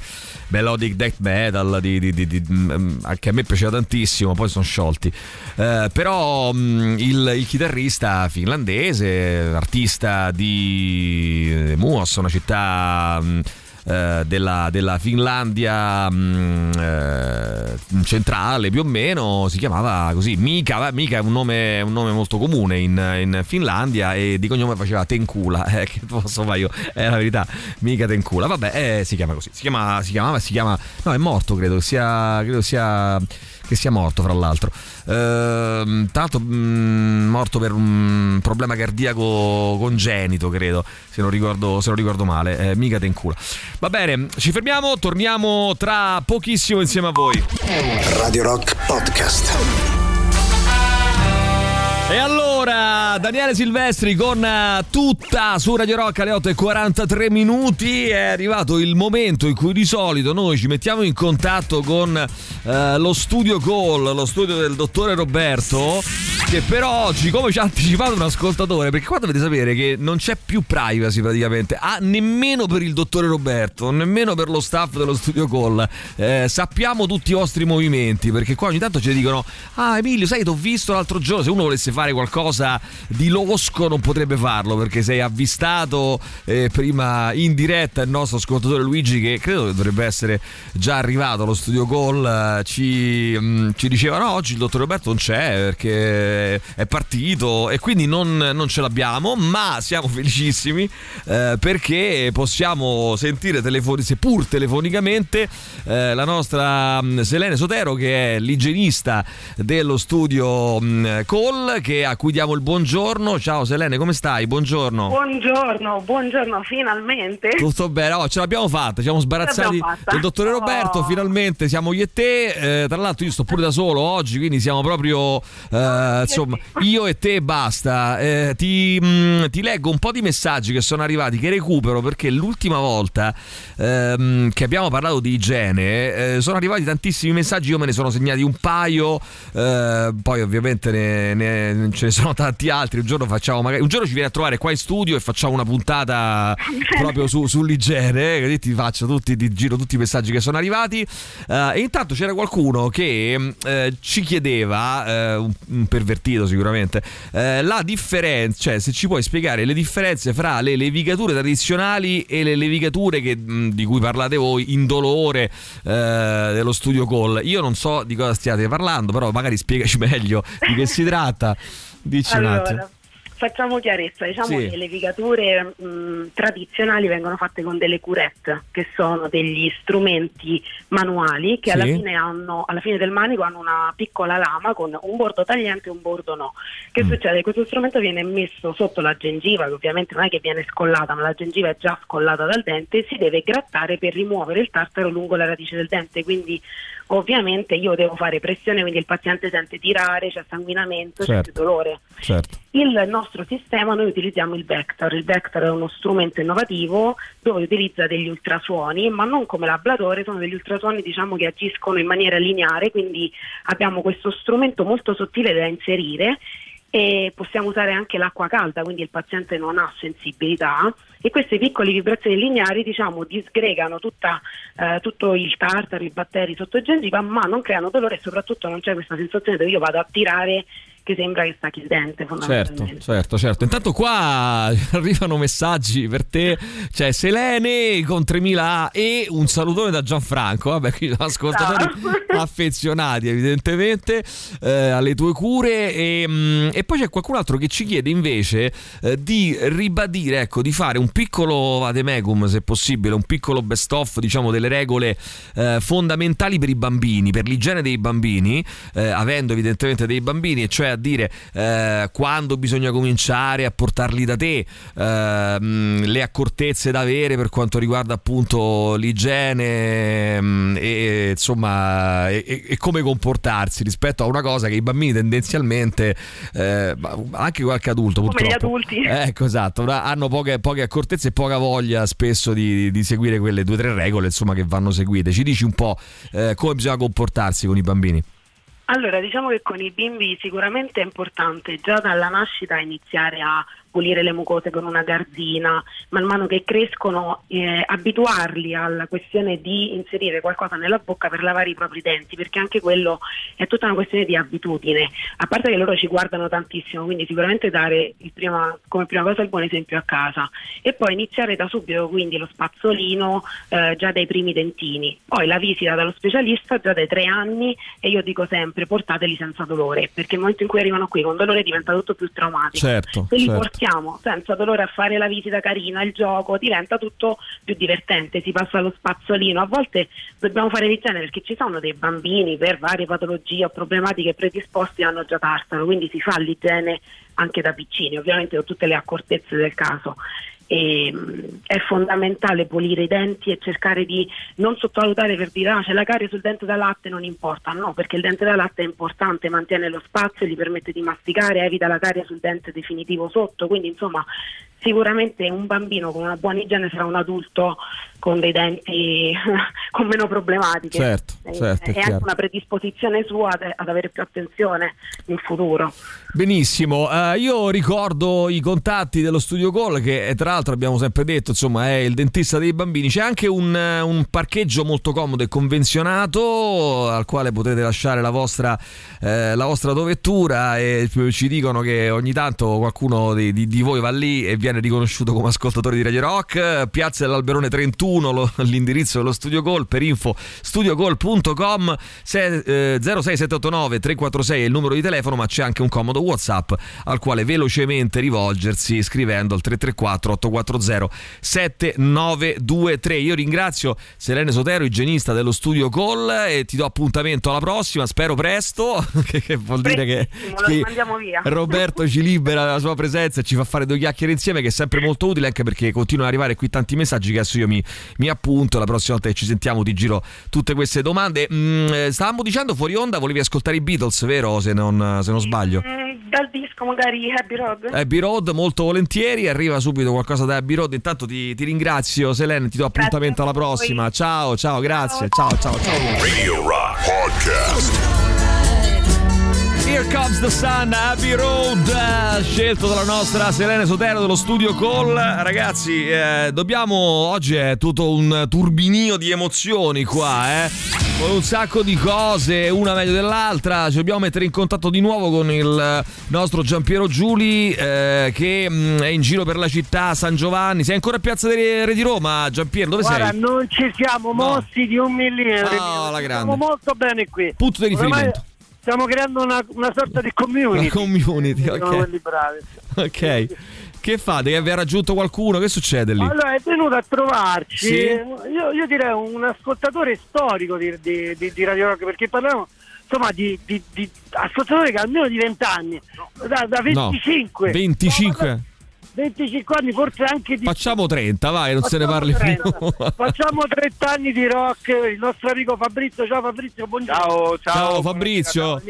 S5: melodic death metal di, di- di- di- mm, che a me piaceva tantissimo poi sono sciolti. Eh, però mm, il, il chitarrista finlandese artista di Muos una città mm, eh, della, della Finlandia mm, eh, centrale più o meno si chiamava così Mika, Mika è un nome, un nome molto comune in, in Finlandia e di cognome faceva Tenkula eh, che posso fare io è la verità Mika Tenkula vabbè eh, si chiama così si, chiama, si chiamava si chiama no è morto credo sia credo sia che sia morto fra l'altro. Ehm, tanto mm, morto per un problema cardiaco congenito credo se non ricordo, se non ricordo male. Eh, mica te in culo. Va bene ci fermiamo torniamo tra pochissimo insieme a voi.
S31: Radio Rock Podcast.
S5: E allora, Daniele Silvestri con eh, tutta su Radio Rock alle 8 e 43 minuti. È arrivato il momento in cui di solito noi ci mettiamo in contatto con eh, lo studio call, lo studio del dottore Roberto. Che però oggi, come ci ha anticipato un ascoltatore, perché qua dovete sapere che non c'è più privacy praticamente, ah, nemmeno per il dottore Roberto, nemmeno per lo staff dello studio call. Eh, sappiamo tutti i vostri movimenti, perché qua ogni tanto ci dicono, ah Emilio, sai, ti ho visto l'altro giorno, se uno volesse fare qualcosa di losco non potrebbe farlo, perché sei avvistato eh, prima in diretta il nostro ascoltatore Luigi, che credo che dovrebbe essere già arrivato allo studio call, ci, mm, ci diceva, no, oggi il dottore Roberto non c'è perché è partito e quindi non, non ce l'abbiamo, ma siamo felicissimi eh, perché possiamo sentire telefoni, seppur telefonicamente eh, la nostra mh, Selene Sotero che è l'igienista dello studio mh, Call che, a cui diamo il buongiorno. Ciao Selene, come stai? Buongiorno.
S49: Buongiorno, buongiorno, finalmente.
S5: Tutto bene, oh, ce l'abbiamo fatta, siamo sbarazzati del dottore Roberto,
S49: Oh.
S5: finalmente siamo io e te, Eh, tra l'altro io sto pure da solo oggi, quindi siamo proprio, eh, insomma, io e te basta. Eh, ti, mh, ti leggo un po' di messaggi che sono arrivati, che recupero perché l'ultima volta ehm, che abbiamo parlato di igiene eh, sono arrivati tantissimi messaggi, io me ne sono segnati un paio, eh, poi ovviamente ne- ne- ce ne sono tanti altri, un giorno facciamo magari, un giorno ci vieni a trovare qua in studio e facciamo una puntata proprio su- sull'igiene, eh, così ti faccio tutti, ti giro tutti i messaggi che sono arrivati. Eh, e intanto c'era qualcuno che eh, ci chiedeva, un, un pervertito sicuramente, eh, la differenza, cioè se ci puoi spiegare le differenze fra le levigature tradizionali e le levigature che, mh, di cui parlate voi, indolore eh, dello studio call. Io non so di cosa stiate parlando, però magari spiegaci meglio di che si tratta. Dici un attimo.
S49: Facciamo chiarezza, diciamo
S5: Sì.
S49: che le levigature mh, tradizionali vengono fatte con delle curette, che sono degli strumenti manuali che alla,
S50: Sì.
S49: fine hanno, alla fine del manico hanno una piccola lama con un bordo tagliente e un bordo no. Che
S5: Mm.
S49: succede? Questo strumento viene messo sotto la gengiva, che ovviamente non è che viene scollata, ma la gengiva è già scollata dal dente, e si deve grattare per rimuovere il tartaro lungo la radice del dente, quindi ovviamente io devo fare pressione, quindi il paziente sente tirare, c'è sanguinamento, c'è
S5: Certo.
S49: più dolore.
S5: Certo.
S49: Il nostro sistema noi utilizziamo il Vector. Il Vector è uno strumento innovativo dove utilizza degli ultrasuoni, ma non come l'ablatore, sono degli ultrasuoni diciamo che agiscono in maniera lineare, quindi abbiamo questo strumento molto sottile da inserire e possiamo usare anche l'acqua calda, quindi il paziente non ha sensibilità. E queste piccole vibrazioni lineari diciamo disgregano tutta, eh, tutto il tartaro, i batteri sotto gengiva, ma non creano dolore e soprattutto non c'è questa sensazione dove io vado a tirare che sembra che stacchi il dente
S5: Certo, certo, certo. Intanto qua arrivano messaggi per te. C'è Selene con 3000 e un salutone da Gianfranco. Vabbè, qui sono ascoltatori affezionati, evidentemente, eh, alle tue cure. E, mm, e poi c'è qualcun altro che ci chiede invece eh, di ribadire, ecco, di fare un piccolo vademecum, se possibile, un piccolo best of, diciamo, delle regole eh, fondamentali per i bambini, per l'igiene dei bambini, eh, avendo evidentemente dei bambini, e cioè a dire eh, quando bisogna cominciare a portarli da te, ehm, le accortezze da avere per quanto riguarda appunto l'igiene mm, e insomma e, e- come comportarsi rispetto a una cosa che i bambini tendenzialmente eh, anche qualche adulto
S49: Come gli
S5: purtroppo
S49: adulti.
S5: ecco esatto hanno poche, poche accortezze e poca voglia spesso di, di seguire quelle due o tre regole insomma che vanno seguite ci dici un po' eh, come bisogna comportarsi con i bambini
S49: Allora, diciamo che con i bimbi sicuramente è importante già dalla nascita iniziare a pulire le mucose con una garzina, man mano che crescono eh, abituarli alla questione di inserire qualcosa nella bocca per lavare i propri denti, perché anche quello è tutta una questione di abitudine, a parte che loro ci guardano tantissimo, quindi sicuramente dare il prima- come prima cosa il buon esempio a casa e poi iniziare da subito quindi lo spazzolino eh, già dai primi dentini, poi la visita dallo specialista già dai tre anni e io dico sempre portateli senza dolore, perché nel momento in cui arrivano qui con dolore diventa tutto più traumatico.
S5: Certo,
S49: Se li
S5: certo.
S49: portiamo senza dolore a fare la visita carina, il gioco, diventa tutto più divertente, si passa allo spazzolino. A volte dobbiamo fare l'igiene perché ci sono dei bambini per varie patologie o problematiche predisposti hanno già tartaro, quindi si fa l'igiene anche da piccini, ovviamente con tutte le accortezze del caso. E, mh, è fondamentale pulire i denti e cercare di non sottovalutare per dire ah c'è la carie sul dente da latte non importa. No perché il dente da latte è importante mantiene lo spazio gli permette di masticare evita la carie sul dente definitivo sotto. Quindi insomma sicuramente un bambino con una buona igiene sarà un adulto con dei denti con meno problematiche.
S5: Certo,
S49: e,
S5: certo, è
S49: e anche una predisposizione sua ad, ad avere più attenzione in futuro.
S5: Benissimo, eh, io ricordo i contatti dello Studio Call che eh, tra l'altro abbiamo sempre detto insomma è il dentista dei bambini, c'è anche un, eh, un parcheggio molto comodo e convenzionato al quale potete lasciare la vostra, eh, la vostra autovettura e ci dicono che ogni tanto qualcuno di, di- di voi va lì e viene riconosciuto come ascoltatore di Radio Rock, Piazza dell'Alberone 31 lo- l'indirizzo dello Studio Call per info studiocall.com se- eh, 06789 346 è il numero di telefono ma c'è anche un comodo Whatsapp al quale velocemente rivolgersi scrivendo al 334 840 7923 io ringrazio Selene Sotero igienista dello Studio Call e ti do appuntamento alla prossima. Spero presto. Che, che vuol dire che, che. Roberto ci libera della sua presenza e ci fa fare due chiacchiere insieme che è sempre molto utile anche perché continuano ad arrivare qui tanti messaggi che adesso io mi, mi appunto la prossima volta che ci sentiamo ti giro tutte queste domande. Mm, eh, stavamo dicendo fuori onda volevi ascoltare i Beatles vero? Se non, se non sbaglio.
S49: Mm, dal disco magari Happy Road?
S5: Abbey Road molto volentieri arriva subito qualcosa da Abbey Road. Intanto ti, ti ringrazio Selene ti do appuntamento alla prossima. Ciao ciao grazie ciao ciao ciao.
S2: Radio Rock Podcast.
S5: Here Comes the Sun, Abbey Road, scelto dalla nostra Selene Sotero dello studio Call. Ragazzi, eh, dobbiamo. Oggi è tutto un turbinio di emozioni qua, eh. Con un sacco di cose, una meglio dell'altra. Ci dobbiamo mettere in contatto di nuovo con il nostro Giampiero Giuli, eh, che mm, è in giro per la città San Giovanni. Sei ancora a Piazza dei Re di Roma, Giampiero? Dove
S32: Guarda,
S5: sei?
S32: non ci siamo mossi di un millimetro.
S5: No, la grande.
S32: Siamo molto bene qui.
S5: Punto di
S32: Ormai
S5: riferimento.
S32: Stiamo creando una, una sorta di community.
S5: La community,
S32: Sono
S5: ok.
S32: quelli bravi.
S5: Ok. Che fate? Devi aver raggiunto qualcuno? Che succede lì?
S32: Allora è venuto a trovarci,
S5: Sì?
S32: io, io direi un ascoltatore storico di, di- di- di Radio Rock, perché parliamo insomma di, di, di ascoltatori che almeno di 20 anni, da, da 25.
S5: No, 25.
S32: 25 anni, forse anche di
S5: Facciamo 30, vai, non se ne parli più.
S32: 30. Facciamo 30 anni di rock, il nostro amico Fabrizio, ciao Fabrizio, buongiorno. Ciao,
S5: Ciao, Fabrizio.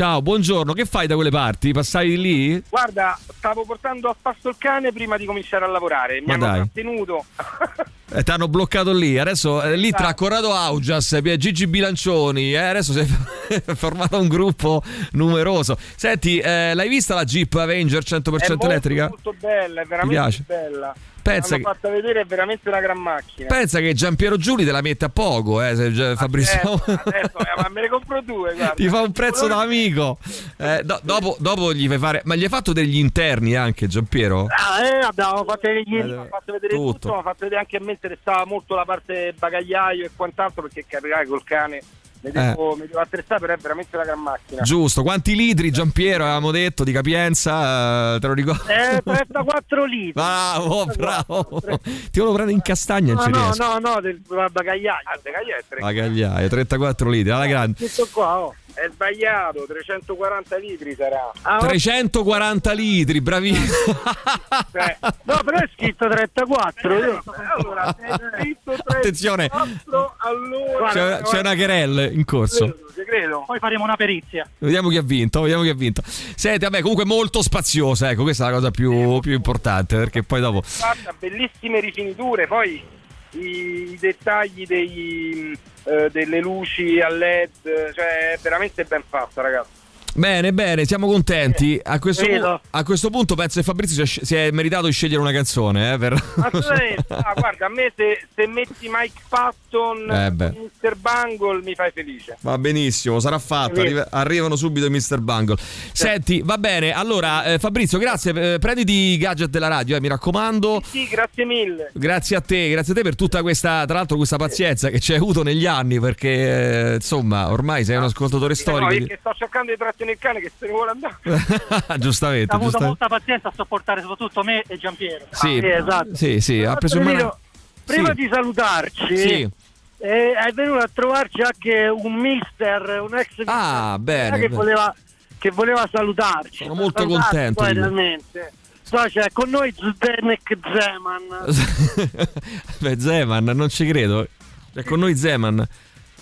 S5: Ciao, buongiorno. Che fai da quelle parti? Passavi di lì?
S50: Guarda, stavo portando a pasto il cane prima di cominciare a lavorare. Mi
S5: Ma
S50: hanno
S5: dai.
S50: trattenuto.
S5: Eh, ti hanno bloccato lì. Adesso eh, lì tra Corrado Augias Gigi Bilancioni. eh, adesso si è formato un gruppo numeroso. Senti, eh, l'hai vista la Jeep Avenger 100%
S50: è molto,
S5: elettrica?
S50: molto bella, è veramente bella.
S5: Pensa
S50: L'hanno
S5: che-
S50: fatta vedere, è veramente una gran macchina.
S5: Pensa che Giampiero Giuli te la mette a poco, eh, se Fabrizio.
S50: Eh, adesso eh, ma me ne compro due, guarda.
S5: Ti fa un prezzo da amico. Eh, do- dopo, dopo gli fai fare. Ma gli hai fatto degli interni anche, Giampiero?
S32: Ah, eh, abbiamo fatto vedere, gli-
S50: Ho fatto vedere
S5: tutto.
S50: tutto, ma fatto vedere anche a me interessava molto la parte bagagliaio e quant'altro perché capirai col cane mi devo, mi devo attrezzare, però è veramente una gran macchina.
S5: Eh. Giusto, quanti litri Giampiero avevamo detto di capienza? Eh, te lo ricordo?
S32: Eh, 34 litri.
S5: Bravo, bravo. Ti volevo prendere in castagna,
S32: No, no, no, no, del bagagliaio.
S50: Ah, bagagliaio è tre-
S5: Bagagliaio, 34 litri, alla grande.
S32: Questo qua, oh.
S50: È sbagliato, 340 litri sarà.
S32: Ah,
S5: 340 litri, bravissimo.
S50: Cioè,
S32: No, però è scritto 34. io-
S50: allora, è scritto 34,
S5: Attenzione,
S50: allora...
S5: c'è, c'è una querelle in corso.
S50: Credo.
S47: Poi faremo una perizia.
S5: Vediamo chi ha vinto, vediamo chi ha vinto. Senti, vabbè, comunque molto spaziosa, ecco, questa è la cosa più, più importante, perché poi dopo...
S50: Fatta bellissime rifiniture, poi i, i dettagli dei, eh, delle luci a LED, cioè è veramente ben fatta, ragazzi.
S5: Bene, bene, siamo contenti. A questo, pu- a questo punto penso che Fabrizio si è, meritato di scegliere una canzone, eh, per...
S50: Assolutamente. Ah, guarda, a me se, se metti Mike Patton,
S5: Eh, beh.
S50: Mr. Bungle, mi fai felice.
S5: Va benissimo, sarà fatto. Arri- arrivano subito i Mr. Bungle. Senti, va bene. Allora, eh, Fabrizio, grazie. eh, prenditi i gadget della radio, eh, mi raccomando.
S50: Sì, grazie mille.
S5: Grazie a te, grazie a te per tutta questa, tra l'altro, questa pazienza che ci hai avuto negli anni, perché eh, insomma, ormai sei un ascoltatore
S50: No,
S5: storico.
S50: perché sto cercando di trattenere il cane che se ne vuole andare.
S5: giustamente,
S47: Ha avuto
S5: giustamente.
S47: molta pazienza a sopportare soprattutto me e Giampiero.
S5: Sì,
S32: esatto.
S5: sì, sì, ha preso in mano.
S32: Prima
S5: Sì.
S32: di salutarci,
S5: Sì.
S32: eh, è venuto a trovarci anche un mister, un ex
S5: Ah, bene,
S32: che
S5: bene.
S32: voleva, che voleva salutarci.
S5: Sono molto
S32: Salutarci,
S5: contento
S32: poi realmente. C'è con noi Zdenek Zeman.
S5: Beh, Zeman, non ci credo. È con noi Zeman.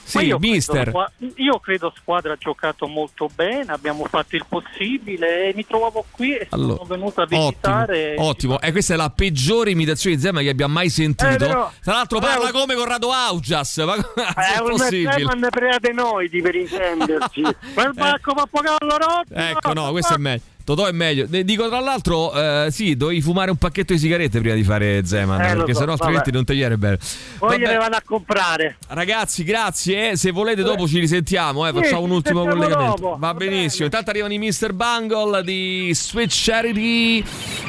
S5: Sì,
S34: io credo
S5: mister.
S34: squa- io credo squadra ha giocato molto bene, abbiamo fatto il possibile e mi trovavo qui e
S5: Allora,
S34: sono venuto a
S5: Ottimo,
S34: visitare.
S5: ottimo. E questa è la peggiore imitazione di Zeman che abbia mai sentito.
S34: Eh, però-
S5: Tra l'altro parla come Corrado Augias. Ma come
S32: È un
S5: possibile?
S32: Zeman preadenoidi per intenderci. Quel bacco pappagallo rotto.
S5: Ecco, no, questo è meglio. Totò è meglio. Dico tra l'altro, eh, sì, dovevi fumare un pacchetto di sigarette prima di fare Zeman,
S32: Eh,
S5: perché
S32: so,
S5: sennò altrimenti non te viene bene.
S32: Poi
S5: Vabbè,
S32: gliene vanno a comprare.
S5: Ragazzi, grazie. eh. Se volete, dopo ci risentiamo. eh.
S32: Sì,
S5: Facciamo un ultimo collegamento.
S32: dopo.
S5: Va benissimo. Intanto arrivano i Mr. Bungle di Switch Charity.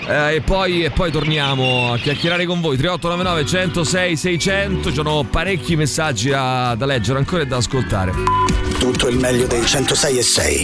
S5: eh, e, poi, e poi torniamo a chiacchierare con voi. 3899 106 600. Ci sono parecchi messaggi da, da leggere ancora e da ascoltare.
S31: Tutto il meglio dei 106 e 6.